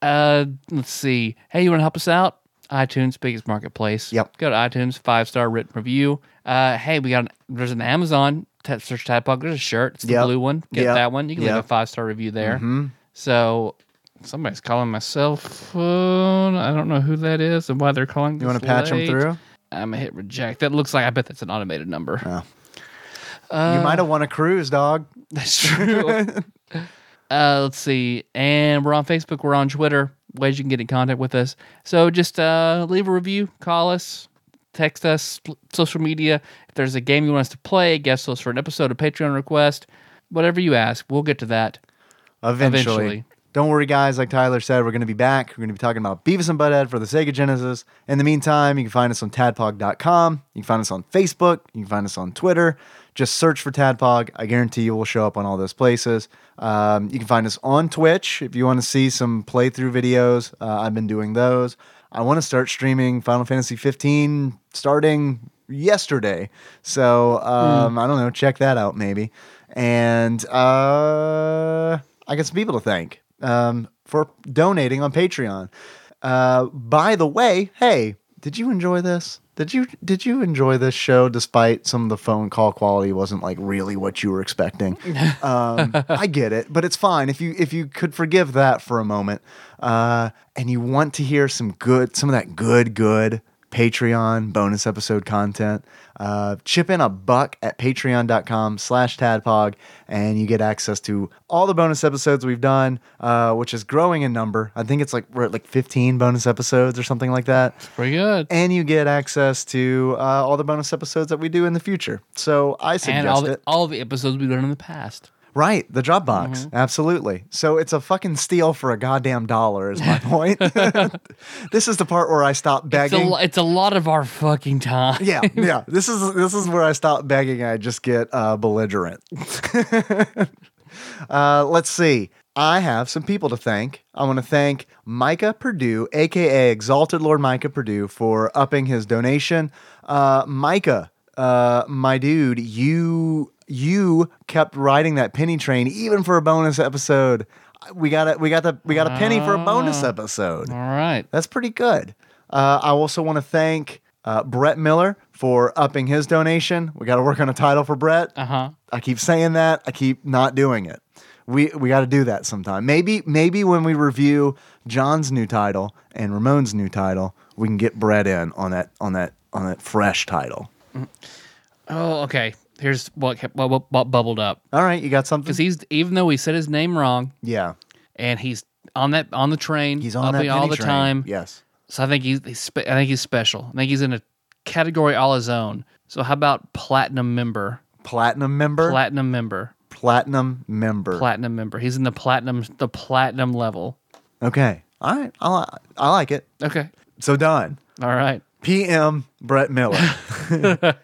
Uh, let's see. Hey, you want to help us out? iTunes, biggest marketplace. Yep. Go to iTunes, five star written review. Uh, hey, we got an, there's an Amazon search Tadpog. There's a shirt. It's the Yep. blue one. Get Yep. that one. You can leave Yep. a five star review there. Mhm. So somebody's calling my cell phone. I don't know who that is and why they're calling. You wanna patch patch 'em late. through? I'm gonna hit reject. That looks like I bet that's an automated number. you might have won a cruise, dog. That's true. uh, let's see. And we're on Facebook. We're on Twitter. Ways you can get in contact with us. So just uh, leave a review, call us, text us, social media. If there's a game you want us to play, guest host for an episode, a Patreon request, whatever you ask, we'll get to that. Eventually. Eventually. Don't worry, guys. Like Tyler said, we're going to be back. We're going to be talking about Beavis and Butthead for the Sega Genesis. In the meantime, you can find us on tadpog.com. You can find us on Facebook. You can find us on Twitter. Just search for Tadpog. I guarantee you will show up on all those places. Um, you can find us on Twitch if you want to see some playthrough videos. Uh, I've been doing those. I want to start streaming Final Fantasy 15 starting yesterday. So um, I don't know. Check that out maybe. And uh, I got some people to thank um, for donating on Patreon. Uh, by the way, hey, did you enjoy this? Did you did you enjoy this show despite some of the phone call quality wasn't like really what you were expecting? Um, I get it, but it's fine if you if you could forgive that for a moment, uh, and you want to hear some good some of that good good Patreon bonus episode content. Uh, chip in a buck at patreon.com slash tadpog and you get access to all the bonus episodes we've done, uh, which is growing in number. I think it's like we're at like 15 bonus episodes or something like that. Pretty good. And you get access to uh, all the bonus episodes that we do in the future. So I suggest and all the, it. all the episodes we've done in the past. Right, the Dropbox. Mm-hmm. Absolutely. So it's a fucking steal for a goddamn dollar, is my point. this is the part where I stop It's a, begging. it's a lot of our fucking time. yeah, yeah. This is this is where I stop begging. I just get uh, belligerent. uh, let's see. I have some people to thank. I want to thank Micah Purdue, aka Exalted Lord Micah Purdue, for upping his donation. Uh, Micah, uh, my dude, you you kept riding that penny train even for a bonus episode. We got a we got the we got a penny for a bonus Ah. episode. All right. That's pretty good. Uh, I also want to thank uh, Brett Miller for upping his donation. We got to work on a title for Brett. Uh huh. I keep saying that. I keep not doing it. We we got to do that sometime. Maybe maybe when we review John's new title and Ramon's new title, we can get Brett in on that on that on that fresh title. Oh, okay. Here's what kept, what, what, bubbled up. All right, you got something? Because he's even though he said his name wrong, Yeah, and he's on that on the train, he's on that all penny the train. time. Yes. So I think he's, he's spe- I think he's special. I think he's in a category all his own. So how about platinum member? Platinum member. Platinum member. platinum member. Platinum member. He's in the platinum the platinum level. okay. All right. I li- I like it. Okay. So done. All right. PM Brett Miller.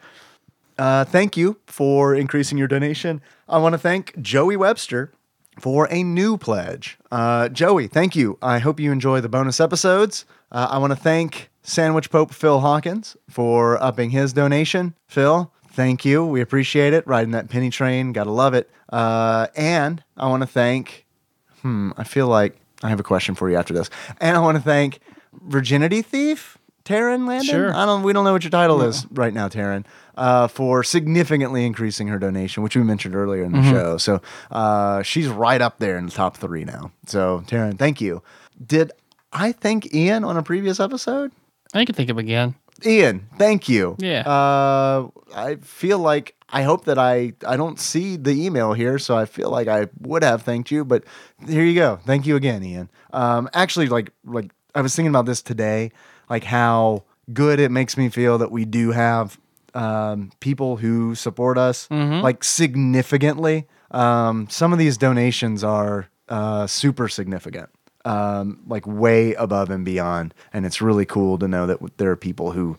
uh, thank you for increasing your donation. I want to thank Joey Webster for a new pledge. Uh, Joey, thank you. I hope you enjoy the bonus episodes. Uh, I want to thank Sandwich Pope Phil Hawkins for upping his donation. Phil, thank you. We appreciate it. Riding that penny train, gotta love it. Uh, and I want to thank. Hmm, I feel like I have a question for you after this. And I want to thank Virginity Thief, Taryn Landon. Sure. I don't. We don't know what your title is right now, Taryn. Uh, for significantly increasing her donation, which we mentioned earlier in the Mhm. show. So uh, she's right up there in the top three now. So Taryn, thank you. Did I thank Ian on a previous episode? I can think of again. Ian, thank you. Yeah. Uh, I feel like I hope that I I don't see the email here, so I feel like I would have thanked you, but here you go. Thank you again, Ian. Um, actually, like like I was thinking about this today, like how good it makes me feel that we do have um, people who support us Mhm. like significantly. Um, some of these donations are uh, super significant um, like way above and beyond. And it's really cool to know that there are people who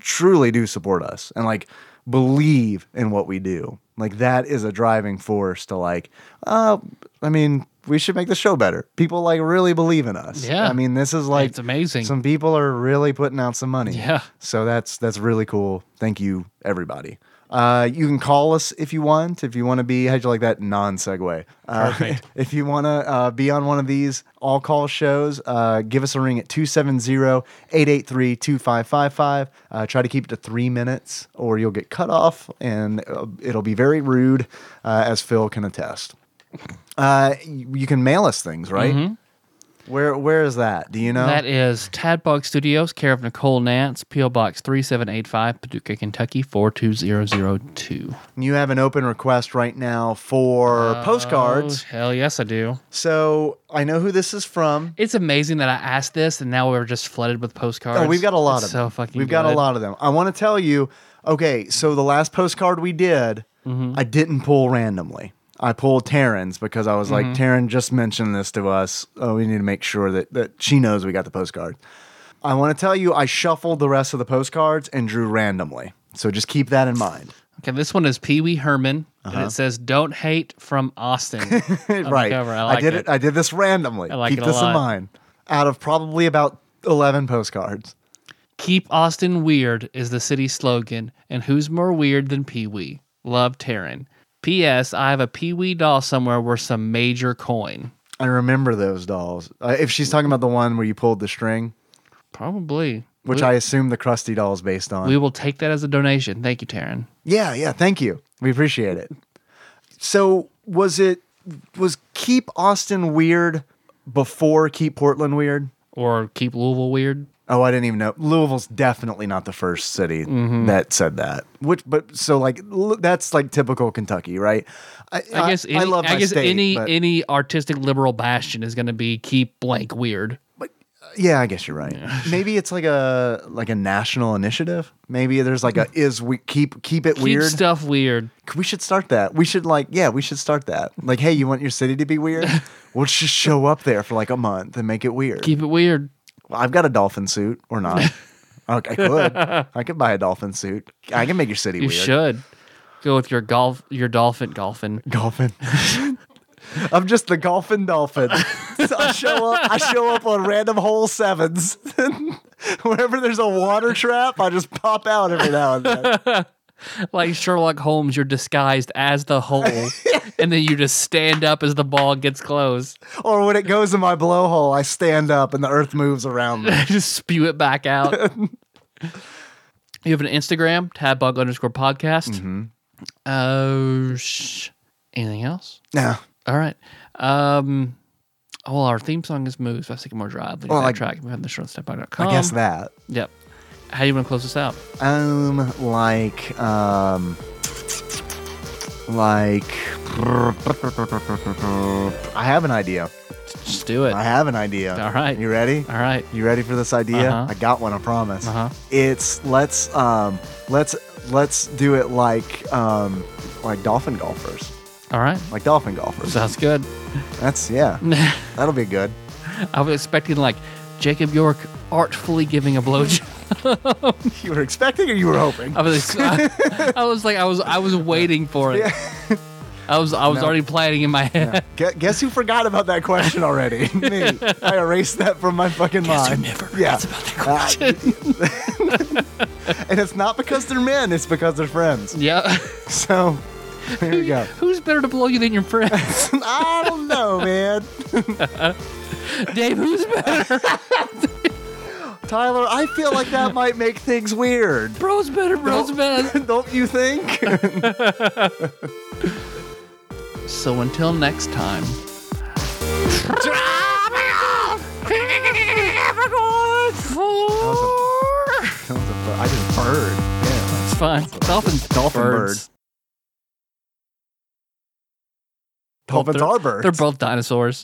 truly do support us and like believe in what we do. Like that is a driving force to like, uh, I mean, we should make the show better. People like really believe in us. Yeah. I mean, this is like It's amazing. Some people are really putting out some money. Yeah. So that's that's really cool. Thank you, everybody. Uh, you can call us if you want. If you want to be, how'd you like that non segue? Uh, Perfect. if you want to uh, be on one of these all call shows, uh, give us a ring at 270 883 2555. Uh, Try to keep it to three minutes or you'll get cut off and uh, it'll be very rude, uh, as Phil can attest. Uh, you, can mail us things, right? Mhm. Where Where is that? Do you know? That is Tadpog Studios, care of Nicole Nance, P.O. Box 3785, Paducah, Kentucky 42002. You have an open request right now for postcards. Oh, hell yes, I do. So I know who this is from. It's amazing that I asked this and now we're just flooded with postcards. Oh, we've got a lot It's of so fucking We've got a lot of them. I want to tell you. Okay, so the last postcard we did, Mm-hmm. I didn't pull randomly. I pulled Taryn's because I was like, Mhm. Taryn just mentioned this to us. Oh, we need to make sure that that she knows we got the postcard. I want to tell you, I shuffled the rest of the postcards and drew randomly. So just keep that in mind. Okay, this one is Pee Wee Herman, and Uh-huh. it says "Don't hate from Austin." right. I, like did it. I did this randomly. I like Keep it a this in lot. mind. Out of probably about eleven postcards. Keep Austin weird is the city slogan, and who's more weird than Pee Wee? Love Taryn. P.S. I have a Pee Wee doll somewhere worth some major coin. I remember those dolls. Uh, if she's talking about the one where you pulled the string, Probably. which we, I assume the Krusty doll is based on. we will take that as a donation. Thank you, Taryn. yeah, yeah. Thank you. We appreciate it. So was it was keep Austin weird before keep Portland weird? Or keep Louisville weird? Oh, I didn't even know. Louisville's definitely not the first city Mhm. that said that. Which, but so like that's like typical Kentucky, right? I, I guess any, I, love my guess state, any but- any artistic liberal bastion is going to be keep blank weird. But Yeah, I guess you're right. Maybe it's like a like a national initiative. Maybe there's like a is we keep keep it Keep weird. stuff weird. We should start that. We should like yeah, we should start that. Like, hey, you want your city to be weird? we'll just show up there for like a month and make it weird. Keep it weird. Well, I've got a dolphin suit or not. okay, I could. I could buy a dolphin suit. I can make your city You weird. should go with your golf, your dolphin golfing. Golfing. I'm just the golfing dolphin. So I show up. I show up on random hole sevens. Wherever there's a water trap, I just pop out every now and then. like Sherlock Holmes, you're disguised as the hole, and then you just stand up as the ball gets close. Or when it goes in my blowhole, I stand up and the earth moves around me. just spew it back out. you have an Instagram, tadpog underscore podcast. Mm-hmm. Oh, sh- anything else? No, All right. Um, well, our theme song is Moves by Sycamore Drive. Leading Well, like- track from the showstep.com. I guess that. Yep. How do you want to close this out? Um, like, um, like, I have an idea. Just do it. I have an idea. All right. You ready? All right. You ready for this idea? Uh-huh. I got one. I promise. Uh-huh. It's let's um let's let's do it like um like dolphin golfers. All right. Like dolphin golfers. Sounds good. That's yeah. That'll be good. I was expecting like Jacob York artfully giving a blowjob. you were expecting or you were hoping? I was, I, I was like, I was, I was waiting for it. I was, I was No. already planning in my head. Gu- Guess who forgot about that question already? Me. I erased that from my fucking mind. never yeah. about that question. and it's not because they're men; it's because they're friends. Yeah. So here we go. Who's better to blow you than your friends? I don't know, man. Dave, who's better? Tyler, I feel like that might make things weird. Bro's better. Bro's better. Don't you think? So until next time. That was a bird. I just bird. Yeah. It's fine. Dolphins, Dolphin birds. Dolphins They're- are birds. They're both dinosaurs.